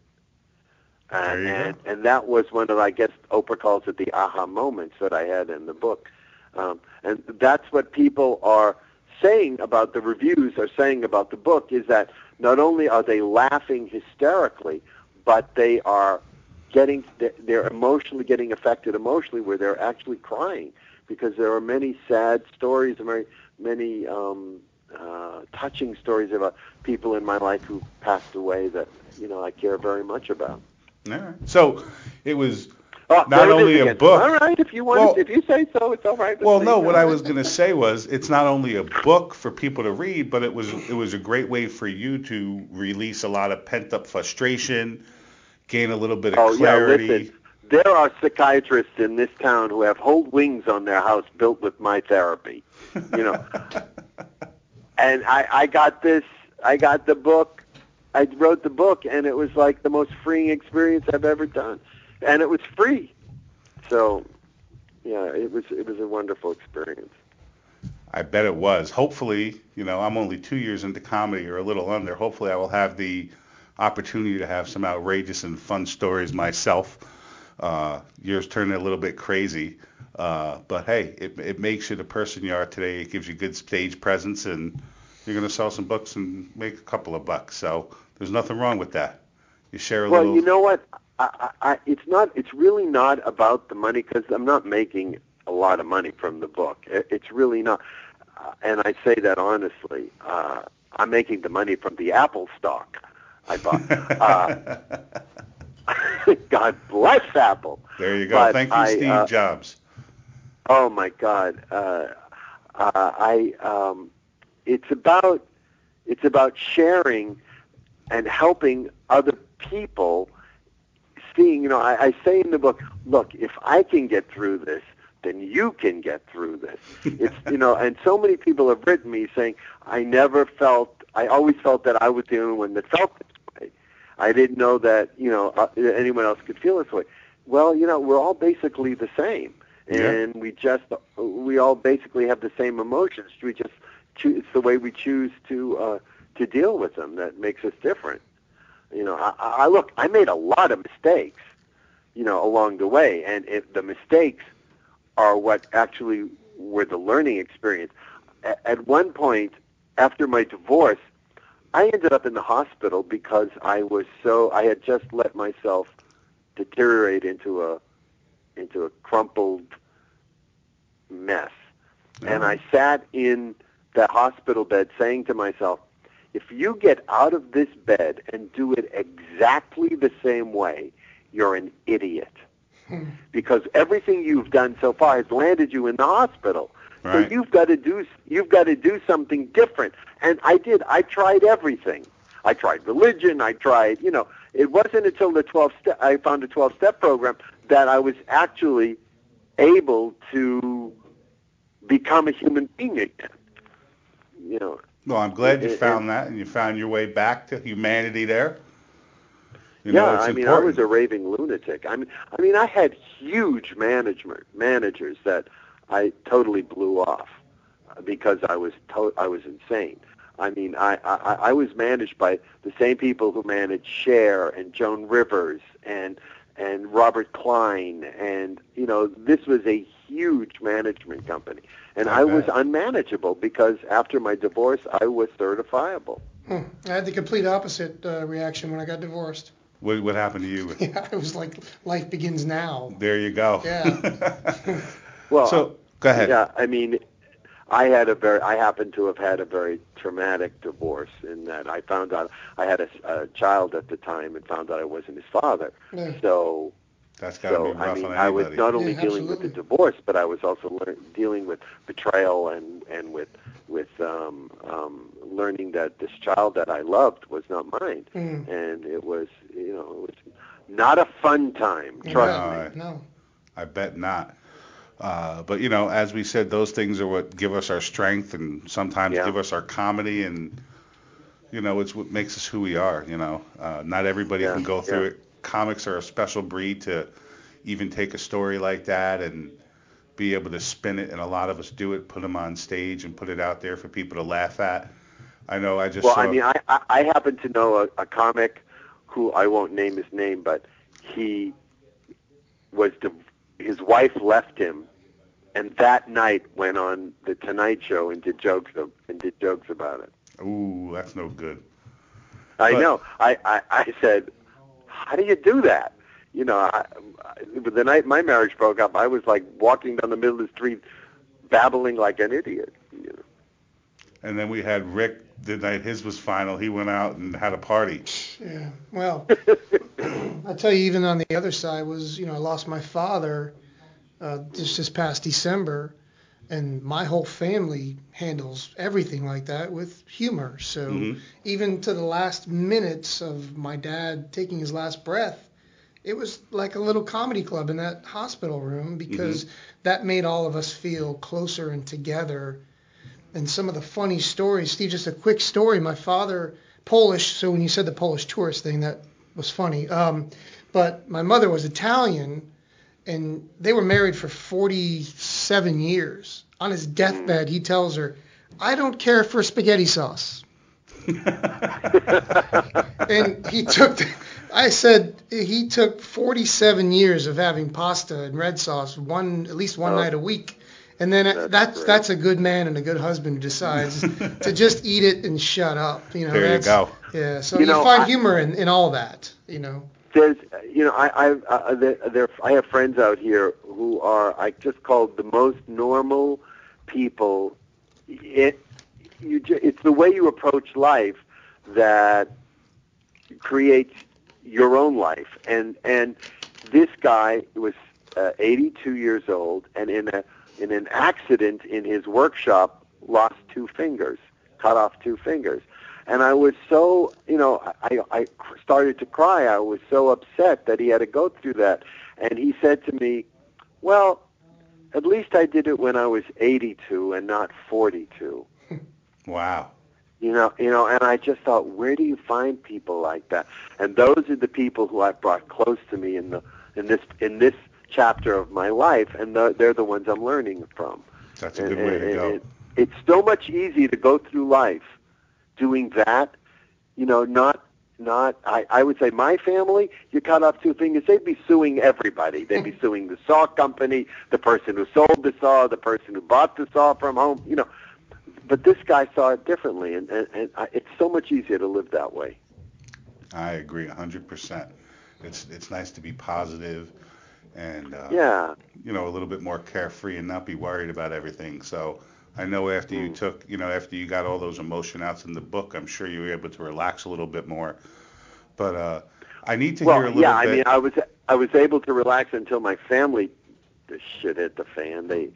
And, and, and that was one of, I guess, Oprah calls it the aha moments that I had in the book. Um, and that's what people are saying about the reviews, are saying about the book, is that not only are they laughing hysterically, but they are getting, they're emotionally getting affected emotionally where they're actually crying because there are many sad stories, and very many um, uh, touching stories about people in my life who passed away that you know I care very much about. So it was uh, not only a book. All right, if you want, well, if you say so, it's all right. Well, no, what I was going to say was it's not only a book for people to read, but it was it was a great way for you to release a lot of pent up frustration, gain a little bit of oh, clarity. Yeah, listen, there are psychiatrists in this town who have whole wings on their house built with my therapy. You know, *laughs* and I, I got this. I got the book. I wrote the book, and it was like the most freeing experience I've ever done, and it was free. So, yeah, it was it was a wonderful experience. I bet it was. Hopefully, you know, I'm only two years into comedy or a little under. Hopefully, I will have the opportunity to have some outrageous and fun stories myself uh, yours turned a little bit crazy, uh, but hey, it, it makes you the person you are today. It gives you good stage presence, and you're going to sell some books and make a couple of bucks. So there's nothing wrong with that. You share a well, little. Well, you know what? I, I, it's not. It's really not about the money because I'm not making a lot of money from the book. It, it's really not, uh, and I say that honestly. Uh, I'm making the money from the Apple stock I bought. *laughs* Uh, *laughs* God bless Apple. There you go. But Thank you, I, Steve uh, Jobs. Oh my God. Uh, uh, I. Um, it's about. It's about sharing and helping other people. Seeing, you know, I, I say in the book, look, if I can get through this, then you can get through this. *laughs* It's you know, and so many people have written me saying, I never felt, I always felt that I was the only one that felt this way. I didn't know that you know uh, anyone else could feel this way. Well, you know, we're all basically the same, and yeah. we just we all basically have the same emotions. We just choose, it's the way we choose to uh, to deal with them that makes us different. You know, I, I look, I made a lot of mistakes, you know, along the way, and if the mistakes are what actually were the learning experience. At, one point, after my divorce, I ended up in the hospital because I was so I had just let myself deteriorate into a into a crumpled mess. Mm-hmm. And I sat in that hospital bed saying to myself, if you get out of this bed and do it exactly the same way, you're an idiot. Hmm. because everything you've done so far has landed you in the hospital. Right. So you've got to do you've got to do something different. And I did. I tried everything. I tried religion. I tried, you know, it wasn't until the 12 step I found a 12 step program that I was actually able to become a human being again. You know. Well, I'm glad you It- found that and you found your way back to humanity there. You yeah, know, I mean, I was a raving lunatic. I mean, I mean, I had huge management managers that I totally blew off uh, because I was to- I was insane. I mean, I, I I was managed by the same people who managed Cher and Joan Rivers and and Robert Klein, and you know, this was a huge management company, and I I was unmanageable because after my divorce, I was certifiable. Hmm. I had the complete opposite uh, reaction when I got divorced. What, what happened to you? *laughs* Yeah, it was like life begins now. There you go. Yeah. *laughs* Well, so go ahead. Yeah, I mean, I had a very, I happen to have had a very traumatic divorce in that I found out I had a, a child at the time and found out I wasn't his father. Yeah. So, That's got to so be rough I mean, on I was not only Yeah, dealing with the divorce, but I was also lear- dealing with betrayal and and with with um, um, learning that this child that I loved was not mine, Mm. and it was, you know, it was not a fun time. Trust No, me. I- No. I bet not. Uh, but you know, as we said, those things are what give us our strength, and sometimes Yeah. give us our comedy, and you know, it's what makes us who we are. You know, uh, not everybody Yeah, can go through yeah. it. Comics are a special breed to even take a story like that and be able to spin it, and a lot of us do it, put them on stage, and put it out there for people to laugh at. I know. I just Well, saw. I mean, I, I, happen to know a, a comic who I won't name his name, but he was div- his wife left him, and that night went on the Tonight Show and did jokes of, and did jokes about it. Ooh, that's no good. I But- know. I, I I said, how do you do that? You know, I, I, the night my marriage broke up, I was like walking down the middle of the street, babbling like an idiot. You know. And then we had Rick the night his was final. He went out and had a party. Yeah. Well, I tell you, even on the other side was, you know, I lost my father uh, just this past December, and my whole family handles everything like that with humor. So Mhm. even to the last minutes of my dad taking his last breath, it was like a little comedy club in that hospital room because that made all of us feel closer and together. And some of the funny stories, Steve, just a quick story. My father, Polish, so when you said the Polish tourist thing, that was funny. Um, but my mother was Italian, and they were married for 47 years. On his deathbed, he tells her, I don't care for spaghetti sauce. *laughs* and he took I said he took 47 years of having pasta and red sauce one at least one Oh. night a week. And then That's that's that's a good man and a good husband who decides *laughs* to just eat it and shut up. You know, There you go. Yeah, so You you, know, find I- humor in, in all that. You know. There's you know I I uh, there, there I have friends out here who are I just call the most normal people. It you it's the way you approach life that creates your own life and and this guy was uh, 82 years old and in a in an accident in his workshop lost two fingers cut off two fingers and I was so, you know, I, I started to cry. I was so upset that he had to go through that. And he said to me, well, at least I did it when I was 82 and not 42. *laughs* Wow. You know, you know, and I just thought, where do you find people like that? And those are the people who I've brought close to me in the in this in this chapter of my life, and the, they're the ones I'm learning from. That's a And- good way to and- go. and it's so much easier to go through life doing that. You know, not not. I, I would say my family. You cut off two fingers, they'd be suing everybody. They'd be *laughs* suing the saw company, the person who sold the saw, the person who bought the saw from home. You know, but this guy saw it differently, and and, and I, it's so much easier to live that way. I agree 100%. It's it's nice to be positive and uh, Yeah. you know a little bit more carefree and not be worried about everything. So I know after you Mm. took you know after you got all those emotion outs in the book, I'm sure you were able to relax a little bit more. But uh, I need to hear a little bit. Well, yeah. I mean, I was I was able to relax until my family, the shit hit the fan. They,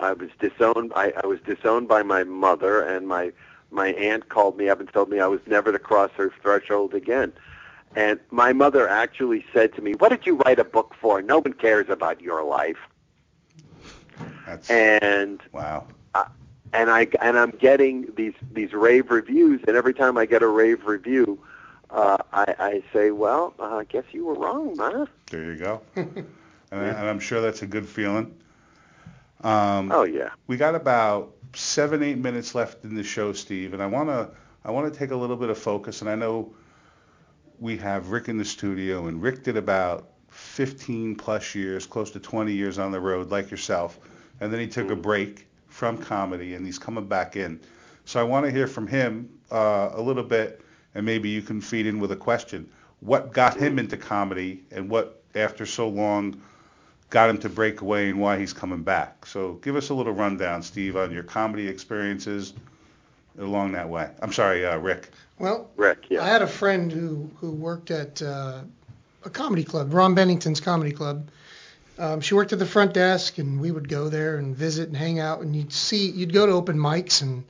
I was disowned. I, I was disowned by my mother, and my my aunt called me up and told me I was never to cross her threshold again. And my mother actually said to me, "What did you write a book for? No one cares about your life." That's And wow. And I and I'm getting these these rave reviews, and every time I get a rave review, uh, I, I say, well, uh, I guess you were wrong, ma. There you go. *laughs* and, I, and I'm sure that's a good feeling. Um, oh yeah. We got about seven, eight minutes left in the show, Steve, and I wanna I wanna take a little bit of focus, and I know we have Rick in the studio, and Rick did about 15 plus years, close to 20 years on the road, like yourself, and then he took a break from comedy, and he's coming back in. So I want to hear from him uh, a little bit, and maybe you can feed in with a question. What got him into comedy, and what, after so long, got him to break away, and why he's coming back? So give us a little rundown, Steve, on your comedy experiences along that way. I'm sorry, uh, Rick. Well, Rick, yeah. I had a friend who who worked at uh, a comedy club, Ron Bennington's comedy club. Um, she worked at the front desk, and we would go there and visit and hang out. And you'd see, you'd go to open mics, and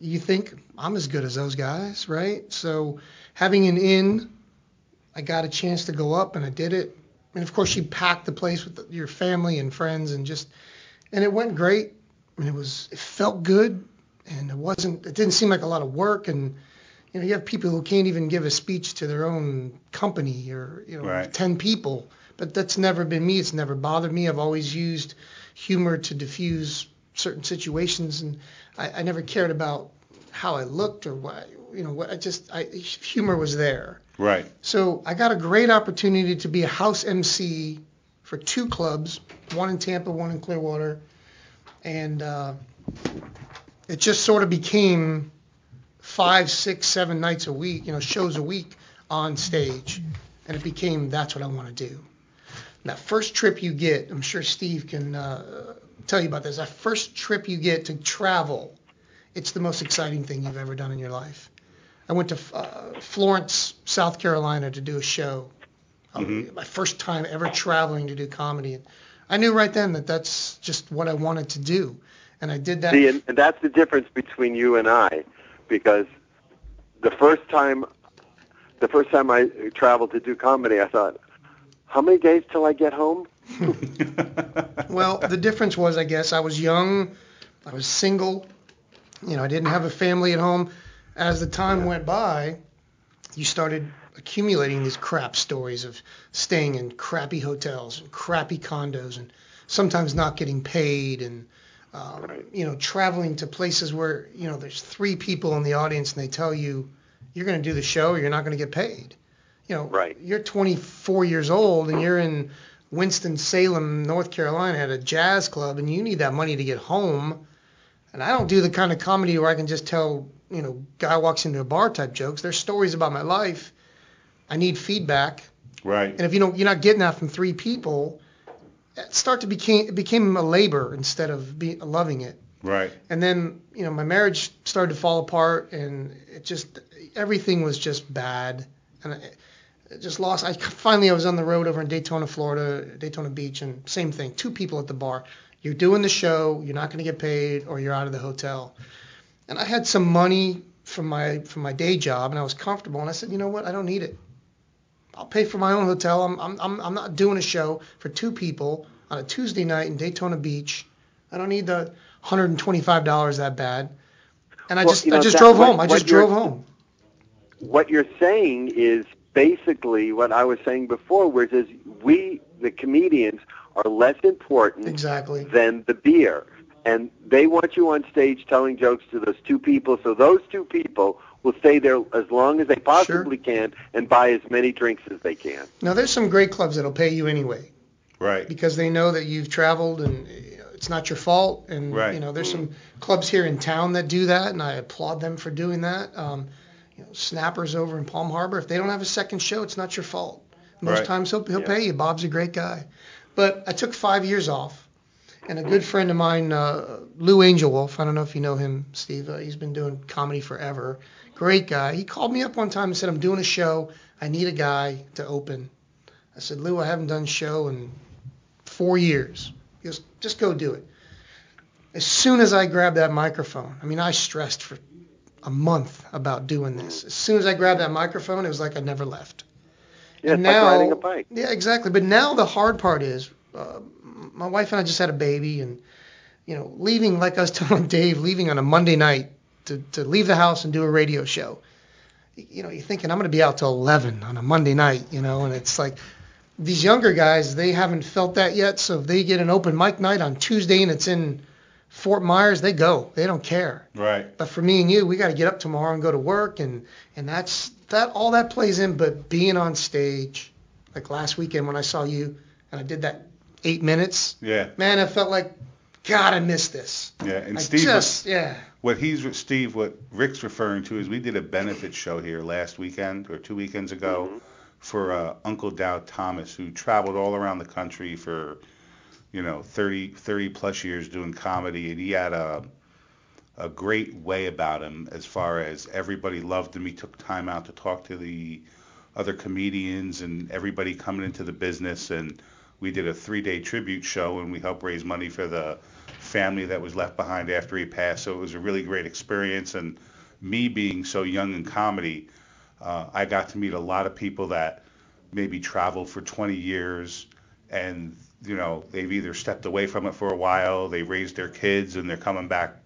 you think I'm as good as those guys, right? So having an in, I got a chance to go up, and I did it. And of course, you packed the place with your family and friends, and just, and it went great. And it was, it felt good, and it wasn't, it didn't seem like a lot of work, and you know, you have people who can't even give a speech to their own company or you know, Right. ten people. But that's never been me. It's never bothered me. I've always used humor to diffuse certain situations, and I, I never cared about how I looked or what you know. What I just, I humor was there. Right. So I got a great opportunity to be a house MC for two clubs, one in Tampa, one in Clearwater, and uh, it just sort of became five, six, seven nights a week, you know, shows a week on stage, and it became that's what I want to do. That first trip you get, I'm sure Steve can uh, tell you about this. That first trip you get to travel, it's the most exciting thing you've ever done in your life. I went to uh, Florence, South Carolina to do a show. Uh, Mhm. My first time ever traveling to do comedy. And I knew right then that that's just what I wanted to do. And I did that. See, and that's the difference between you and I, because the first time, the first time I traveled to do comedy, I thought, how many days till I get home? *laughs* Well, the difference was, I guess, I was young, I was single, you know, I didn't have a family at home. As the time went by, you started accumulating these crap stories of staying in crappy hotels and crappy condos and sometimes not getting paid and um, Right. you know traveling to places where you know there's three people in the audience and they tell you you're going to do the show or you're not going to get paid. You know, Right. you're 24 years old and you're in Winston Salem, North Carolina, at a jazz club, and you need that money to get home. And I don't do the kind of comedy where I can just tell, you know, guy walks into a bar type jokes. There's stories about my life. I need feedback, right. and if you don't, you're not getting that from three people. It start to became it became a labor instead of be, loving it. Right. And then, you know, my marriage started to fall apart, and it just everything was just bad, and I I just lost. I finally I was on the road over in Daytona, Florida, Daytona Beach, and same thing, two people at the bar. You're doing the show, you're not going to get paid, or you're out of the hotel. And I had some money from my from my day job, and I was comfortable, and I said, you know what, I don't need it. I'll pay for my own hotel. I'm I'm I'm, I'm not doing a show for two people on a Tuesday night in Daytona Beach. I don't need the $125 that bad. And I Well, just you know, I just drove what- home. I just drove home. What you're saying is basically what I was saying before, which is we, the comedians, are less important Exactly. than the beer. And they want you on stage telling jokes to those two people, so those two people will stay there as long as they possibly can and buy as many drinks as they can. Now there's some great clubs that'll pay you anyway Right. because they know that you've traveled and you know, it's not your fault. And Right. you know there's some clubs here in town that do that, and I applaud them for doing that. Um, you know, Snappers over in Palm Harbor. If they don't have a second show, it's not your fault. Most Right. times he'll he'll Yeah. pay you. Bob's a great guy. But I took five years off, and a good friend of mine, uh, Lou Angelwolf. I don't know if you know him, Steve. Uh, he's been doing comedy forever. Great guy. He called me up one time and said, "I'm doing a show. I need a guy to open." I said, "Lou, I haven't done a show in four years." He goes, "Just go do it." As soon as I grabbed that microphone, I mean, I stressed for a month about doing this. As soon as I grabbed that microphone, it was like I never left. Yeah, And now- like riding a bike. Yeah, exactly. But now the hard part is, uh, my wife and I just had a baby, and you know, leaving like I was *laughs* telling Dave, leaving on a Monday night to to leave the house and do a radio show. You know, you're thinking I'm going to be out till 11 on a Monday night, you know, and it's like these younger guys, they haven't felt that yet. So if they get an open mic night on Tuesday and it's in Fort Myers, they go. They don't care. Right. But for me and you, we got to get up tomorrow and go to work, and and that's that. All that plays in. But being on stage, like last weekend when I saw you and I did that eight minutes, Yeah. man, I felt like, God, I missed this. Yeah. And I Steve, just, yeah. what he's Steve, what Rick's referring to is we did a benefit show here last weekend or two weekends ago Mm-hmm. for uh, Uncle Dow Thomas, who traveled all around the country for, you know, 30, 30 plus years doing comedy, and he had a a great way about him as far as everybody loved him. He took time out to talk to the other comedians and everybody coming into the business and we did a three-day tribute show and we helped raise money for the family that was left behind after he passed. So it was a really great experience. And me being so young in comedy, uh, I got to meet a lot of people that maybe traveled for 20 years and you know they've either stepped away from it for a while, they raised their kids and they're coming back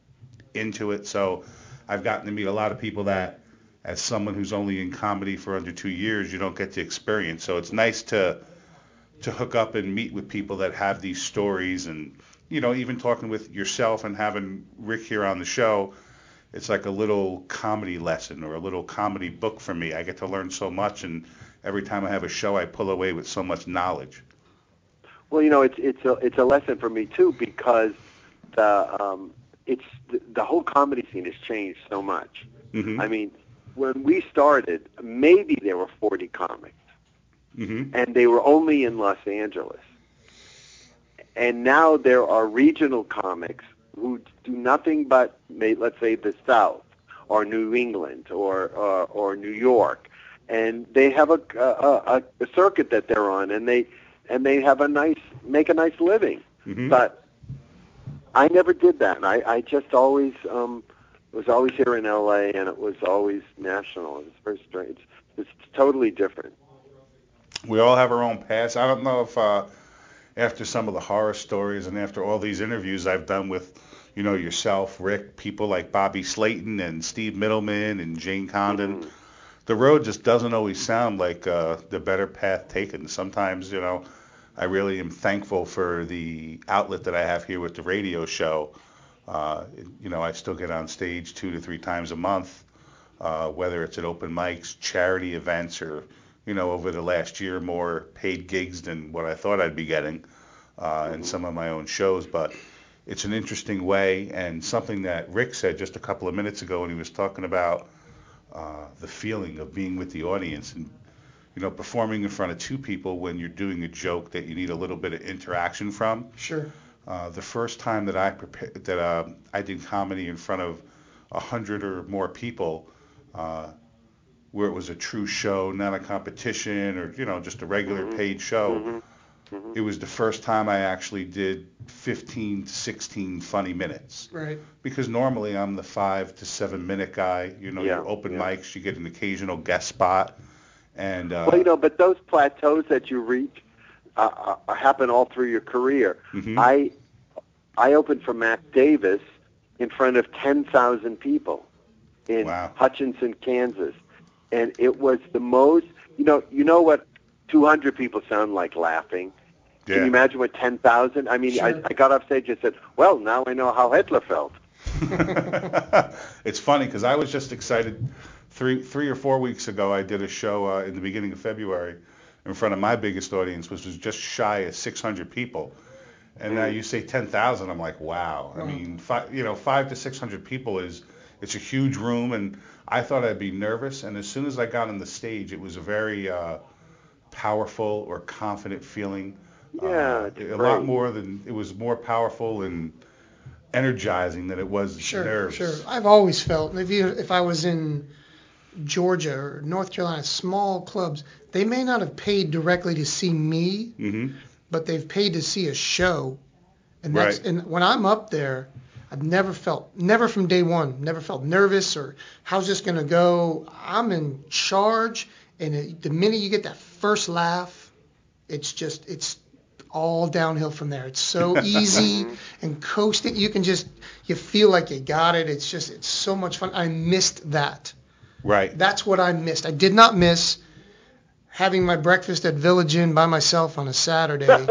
into it. So I've gotten to meet a lot of people that as someone who's only in comedy for under two years, you don't get to experience. So it's nice to to hook up and meet with people that have these stories and you know even talking with yourself and having Rick here on the show it's like a little comedy lesson or a little comedy book for me I get to learn so much and every time I have a show I pull away with so much knowledge Well, you know, it's it's a it's a lesson for me too because the um, it's the, the whole comedy scene has changed so much. mhm I mean, when we started, maybe there were 40 comics, mhm and they were only in Los Angeles. And now there are regional comics who do nothing but, let's say, the South or New England or or, or New York, and they have a, a a circuit that they're on, and they and they have a nice make a nice living. mhm But I never did that. I, I just always um, was always here in L.A. and it was always national. It's very strange. It's, it's totally different. we all have our own past I don't know if uh after some of the horror stories and after all these interviews I've done with you know yourself Rick people like Bobby Slayton and Steve Mittleman and Jane Condon Mhm. The road just doesn't always sound like uh, the better path taken. Sometimes, you know, I really am thankful for the outlet that I have here with the radio show. Uh, you know, I still get on stage two to three times a month, uh, whether it's at open mics, charity events, or you know, over the last year, more paid gigs than what I thought I'd be getting, uh, some of my own shows. But it's an interesting way, and something that Rick said just a couple of minutes ago when he was talking about uh, the feeling of being with the audience and you know performing in front of two people when you're doing a joke that you need a little bit of interaction from. Sure. Uh, the first time that I prepared that uh, I did comedy in front of a hundred or more people, uh, where it was a true show, not a competition or you know just a regular Mhm. paid show. Mhm. Mhm. It was the first time I actually did 15 to 16 funny minutes Right. because normally I'm the five to seven minute guy. You know, Yeah, your open yeah. mics, you get an occasional guest spot, and uh, Well, you know, but those plateaus that you reach uh, uh, happen all through your career. mhm. I I opened for Mac Davis in front of 10,000 people in Wow. Hutchinson, Kansas, and it was the most. You know, you know what 200 people sound like laughing. Can you imagine what 10,000? I mean, I, Sure. I got off stage and said, "Well, now I know how Hitler felt." *laughs* it's funny because I was just excited. Three three or four weeks ago, I did a show uh, in the beginning of February in front of my biggest audience, which was just shy of 600 people. And now you say 10,000, I'm like, wow. I mean, five, you know, five to 600 people is it's a huge room, and I thought I'd be nervous. And as soon as I got on the stage, it was a very uh, powerful or confident feeling. Yeah, uh, it's a lot more than it was more powerful and energizing than it was Sure, nerves. sure. I've always felt if you if I was in Georgia or North Carolina, small clubs, they may not have paid directly to see me, hmm but they've paid to see a show. And that's Right. and when I'm up there, I've never felt never from day one, never felt nervous or how's this gonna go. I'm in charge, and it, the minute you get that first laugh, it's just it's all downhill from there. It's so *laughs* easy and coasting. You can just you feel like you got it. It's just it's so much fun. I missed that. Right. That's what I missed. I did not miss having my breakfast at Village Inn by myself on a Saturday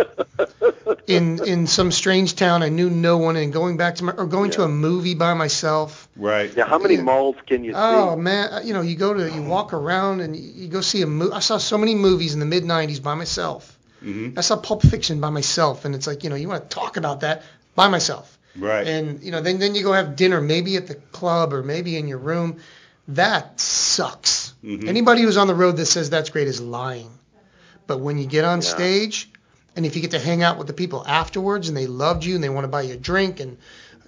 *laughs* in in some strange town I knew no one and going back to my or going to a movie by myself. Right. Yeah, how many Yeah. malls can you Oh see? man, uh, you know, you go to you walk around and you, you go see a movie. I saw so many movies in the mid 90s by myself. hmm I saw Pulp Fiction by myself and it's like, you know, you want to talk about that by myself. Right. And you know, then then you go have dinner maybe at the club or maybe in your room. That sucks. Mhm. Anybody who's on the road that says that's great is lying. But when you get on Yeah. stage, and if you get to hang out with the people afterwards and they loved you and they want to buy you a drink and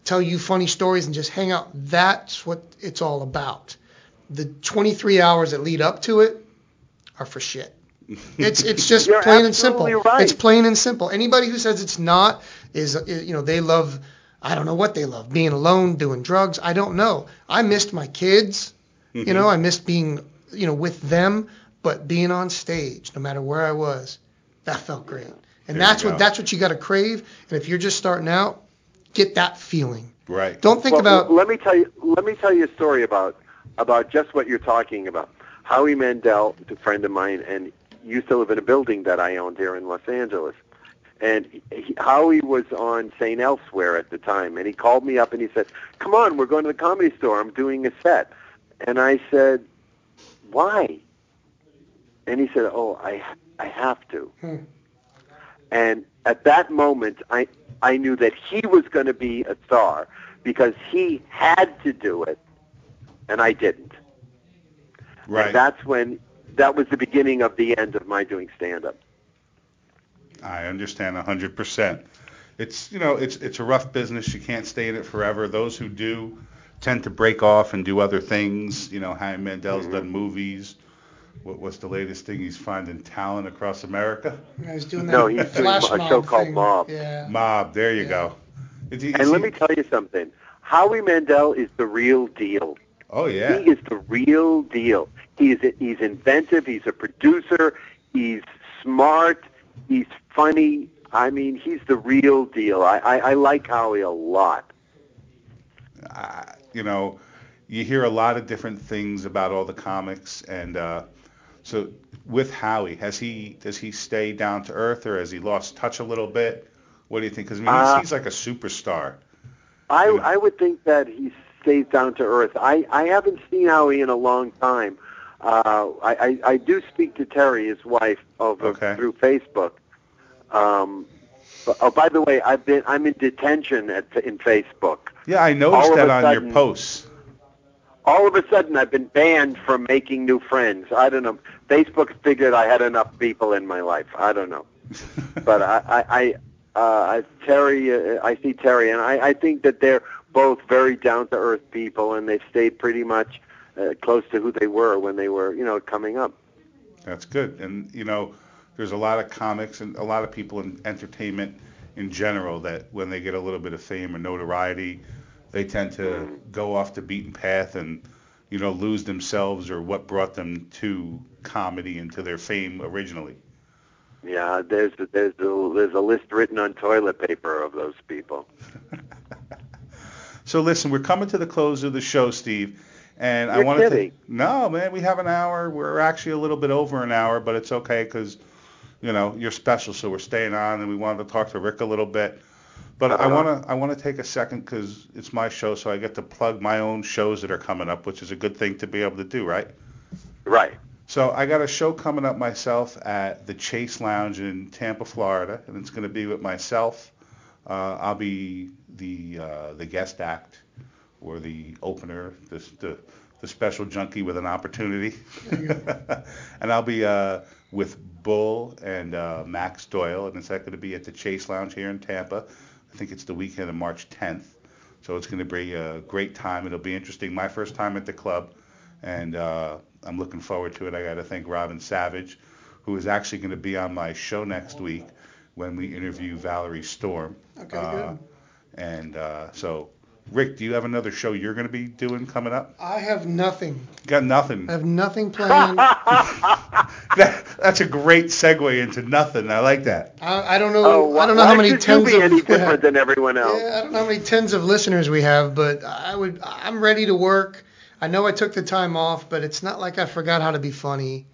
tell you funny stories and just hang out, that's what it's all about. The 23 hours that lead up to it are for shit. *laughs* It's it's just You're plain and simple. right. It's plain and simple. Anybody who says it's not is, is you know they love I don't know what they love being alone, doing drugs. I don't know. I missed my kids. You know, I missed being you know with them, but being on stage, no matter where I was, that felt great. And There that's what that's what you got to crave. And if you're just starting out, get that feeling. Right. Don't think well, about Let me tell you. Let me tell you a story about about just what you're talking about. Howie Mandel, a friend of mine, and used to live in a building that I owned here in Los Angeles. And he, Howie was on St. Elsewhere at the time, and he called me up and he said, "Come on, we're going to the comedy store. I'm doing a set." And I said, "Why?" And he said, "Oh, I I have to." Hmm. And at that moment, I I knew that he was going to be a star because he had to do it, and I didn't. Right. And that's when that was the beginning of the end of my doing stand-up. I understand 100%. It's you know it's it's a rough business. You can't stay in it forever. Those who do tend to break off and do other things. You know, Howie Mandel's Mhm. done movies. What, what's the latest thing he's finding talent across America? I was doing that No, he's doing a mob show called thing. Mob. Yeah. Mob. There you Yeah. go. Is he- is And let he- me tell you something. Howie Mandel is the real deal. Oh yeah. He is the real deal. He's he's inventive. He's a producer. He's smart. He's funny. I mean, he's the real deal. I, I, I like Howie a lot. You know, you hear a lot of different things about all the comics, and uh, so with Howie, has he does he stay down to earth, or has he lost touch a little bit? What do you think? Because I mean, he's, Uh, he's like a superstar. I Yeah. I would think that he stays down to earth. I I haven't seen Howie in a long time. Uh, I, I I do speak to Terry, his wife, over Okay. through Facebook. Um, oh, by the way, I've been I'm in detention at in Facebook. Yeah, I noticed that on sudden- your posts. all of a sudden I've been banned from making new friends. I don't know. Facebook figured I had enough people in my life. I don't know. *laughs* But I, I, I, uh, Terry, uh, I see Terry, and I, I think that they're both very down to earth people, and they've stayed pretty much uh, close to who they were when they were, you know, coming up. That's good. And you know, there's a lot of comics and a lot of people in entertainment in general that when they get a little bit of fame or notoriety, they tend to go off the beaten path and you know lose themselves or what brought them to comedy and to their fame originally. Yeah, there's there's a, there's a list written on toilet paper of those people. *laughs* So listen, we're coming to the close of the show, Steve, and I You're wanted kidding. to. No, man, we have an hour. We're actually a little bit over an hour, but it's okay because, you know, you're special, so we're staying on, and we wanted to talk to Rick a little bit. But I Uh-huh. want to I want to take a second because it's my show, so I get to plug my own shows that are coming up, which is a good thing to be able to do, right? Right. So I got a show coming up myself at the Chase Lounge in Tampa, Florida, and it's going to be with myself. Uh, I'll be the uh, the guest act or the opener, the the, the special junkie with an opportunity, *laughs* and I'll be uh, with Bull and uh, Max Doyle, and it's going to be at the Chase Lounge here in Tampa. I think it's the weekend of March 10th, so it's going to be a great time. It'll be interesting. My first time at the club, and uh, I'm looking forward to it. I got to thank Robin Savage, who is actually going to be on my show next week when we interview Valerie Storm. Okay, Uh, good. And uh, so, Rick, do you have another show you're going to be doing coming up? I have nothing. Got nothing. I have nothing *laughs* planned. That- that's a great segue into nothing. I like that. I, I don't know. Oh, I don't know how many should tens you be of any different *laughs* than everyone else? Yeah, I don't know how many tens of listeners we have, but I would. I'm ready to work. I know I took the time off, but it's not like I forgot how to be funny,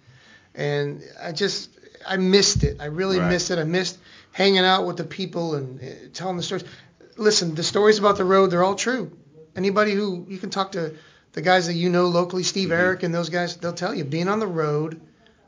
and I just I missed it. I really Right. missed it. I missed hanging out with the people and uh, telling the stories. Listen, the stories about the road, they're all true. Anybody who you can talk to, the guys that you know locally, Steve Mm-hmm. Eric and those guys, they'll tell you being on the road,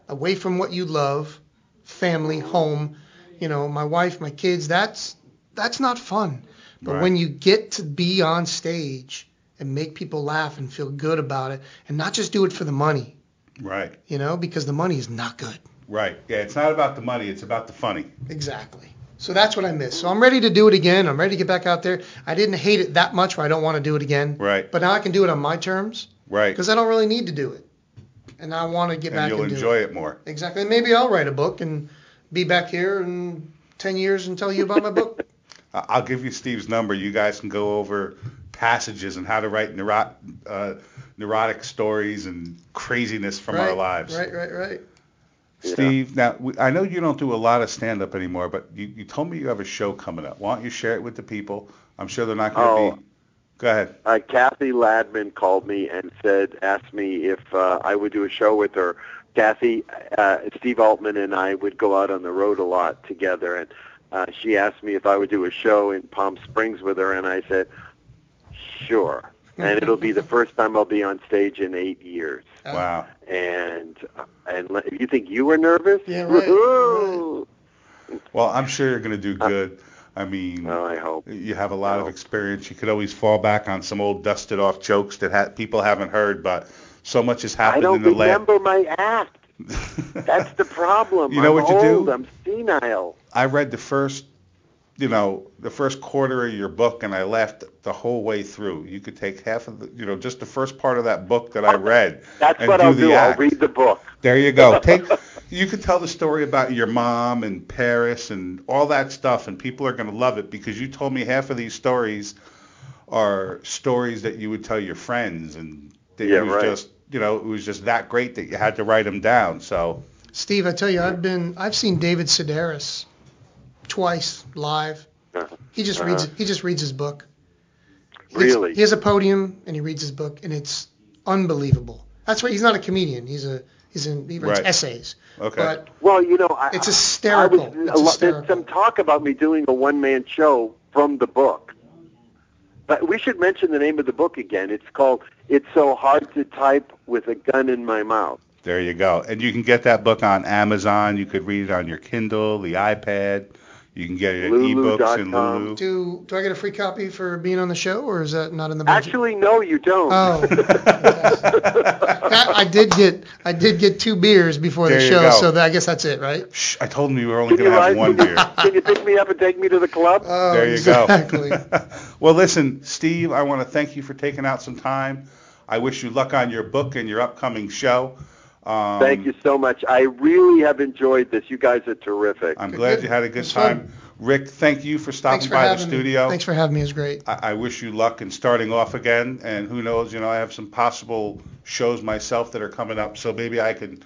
away from what you love, family, home, you know, my wife, my kids, that's that's not fun. But Right. when you get to be on stage and make people laugh and feel good about it and not just do it for the money, Right. you know, because the money is not good. Right. Yeah. It's not about the money. It's about the funny. Exactly. So that's what I miss. So I'm ready to do it again. I'm ready to get back out there. I didn't hate it that much where I don't want to do it again. Right. But now I can do it on my terms Right. because I don't really need to do it. And I want to get And back you'll and enjoy it. it more. Exactly. And maybe I'll write a book and be back here in 10 years and tell you about my book. *laughs* I'll give you Steve's number. You guys can go over passages and how to write uh, neurotic stories and craziness from right, our lives. Right, right, right. Steve, now we, I know you don't do a lot of stand-up anymore, but you, you told me you have a show coming up. Why don't you share it with the people? I'm sure they're not going to Oh. be. Go ahead. uh, Cathy Ladman called me and said, asked me if uh, I would do a show with her. Cathy, uh, Steve Altman and I would go out on the road a lot together, and uh, she asked me if I would do a show in Palm Springs with her, and I said, sure. And it'll be the first time I'll be on stage in eight years. Uh, Wow. And and if you think you were nervous, Yeah, right, woohoo! Well, I'm sure you're going to do good. I mean, Well, I hope. you have a lot of experience. You could always fall back on some old dusted-off jokes that ha- people haven't heard, but so much has I happened don't in the last. i remember my act. *laughs* That's the problem. You know I'm what you do? I'm senile. I read the first, you know, the first quarter of your book, and I laughed the whole way through. You could take half of the, you know, just the first part of that book that I read. That's and what do I'll the do. I'll read the book. There you go. Take. *laughs* You could tell the story about your mom and Paris and all that stuff, and people are going to love it because you told me half of these stories are stories that you would tell your friends, and that Yeah, it was right. just, you know, it was just that great that you had to write them down. So Steve, I tell you, I've been, I've seen David Sedaris twice live. Uh-huh. He just Uh-huh. reads, he just reads his book. It's- Really? He has a podium and he reads his book, and it's unbelievable. That's why he's not a comedian. He's a, he's in, he writes Right. essays. okay. But Well, you know, I, It's hysterical. I was, It's a lot, there's some talk about me doing a one-man show from the book. But we should mention the name of the book again. It's called "It's So Hard to Type with a Gun in My Mouth." There you go. And you can get that book on Amazon. You could read it on your Kindle, the iPad. You can get it at ebooks and Lulu.com. Lulu. do, do I get a free copy for being on the show, or is that not in the budget? Actually, no, you don't. Oh. *laughs* That- I did get, I did get two beers before There the show, so that, I guess that's it, right? Shh, I told him you were only going *laughs* to have one beer. *laughs* Can you pick me up and take me to the club? Oh, there you exactly. go. well, listen, Steve, I want to thank you for taking out some time. I wish you luck on your book and your upcoming show. Um, Thank you so much. I really have enjoyed this. You guys are terrific. I'm Good, glad good. you had a good time. fun. Rick, thank you for stopping for by the studio. me. Thanks for having me. It was great. I, I wish you luck in starting off again. And who knows, you know, I have some possible shows myself that are coming up, so maybe I could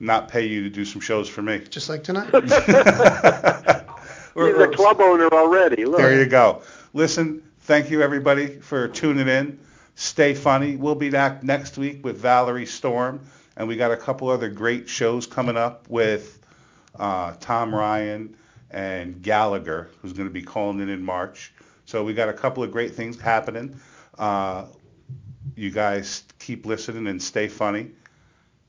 not pay you to do some shows for me. Just like tonight. *laughs* *laughs* Or- He's a club owner already. Look. There you go. Listen, thank you everybody for tuning in. Stay funny. We'll be back next week with Valerie Storm, and we got a couple other great shows coming up with uh, Tom Ryan and Gallagher, who's going to be calling in in March. So we got a couple of great things happening. Uh, you guys keep listening and stay funny.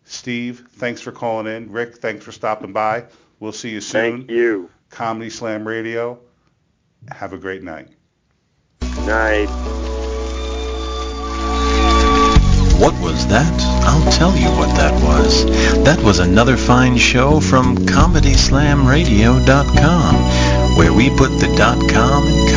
Steve, thanks for calling in. Rick, thanks for stopping by. We'll see you soon. Thank you. Comedy Slam Radio. Have a great night. Night. What was that? I'll tell you what that was. That was another fine show from ComedySlamRadio.com, where we put the .com in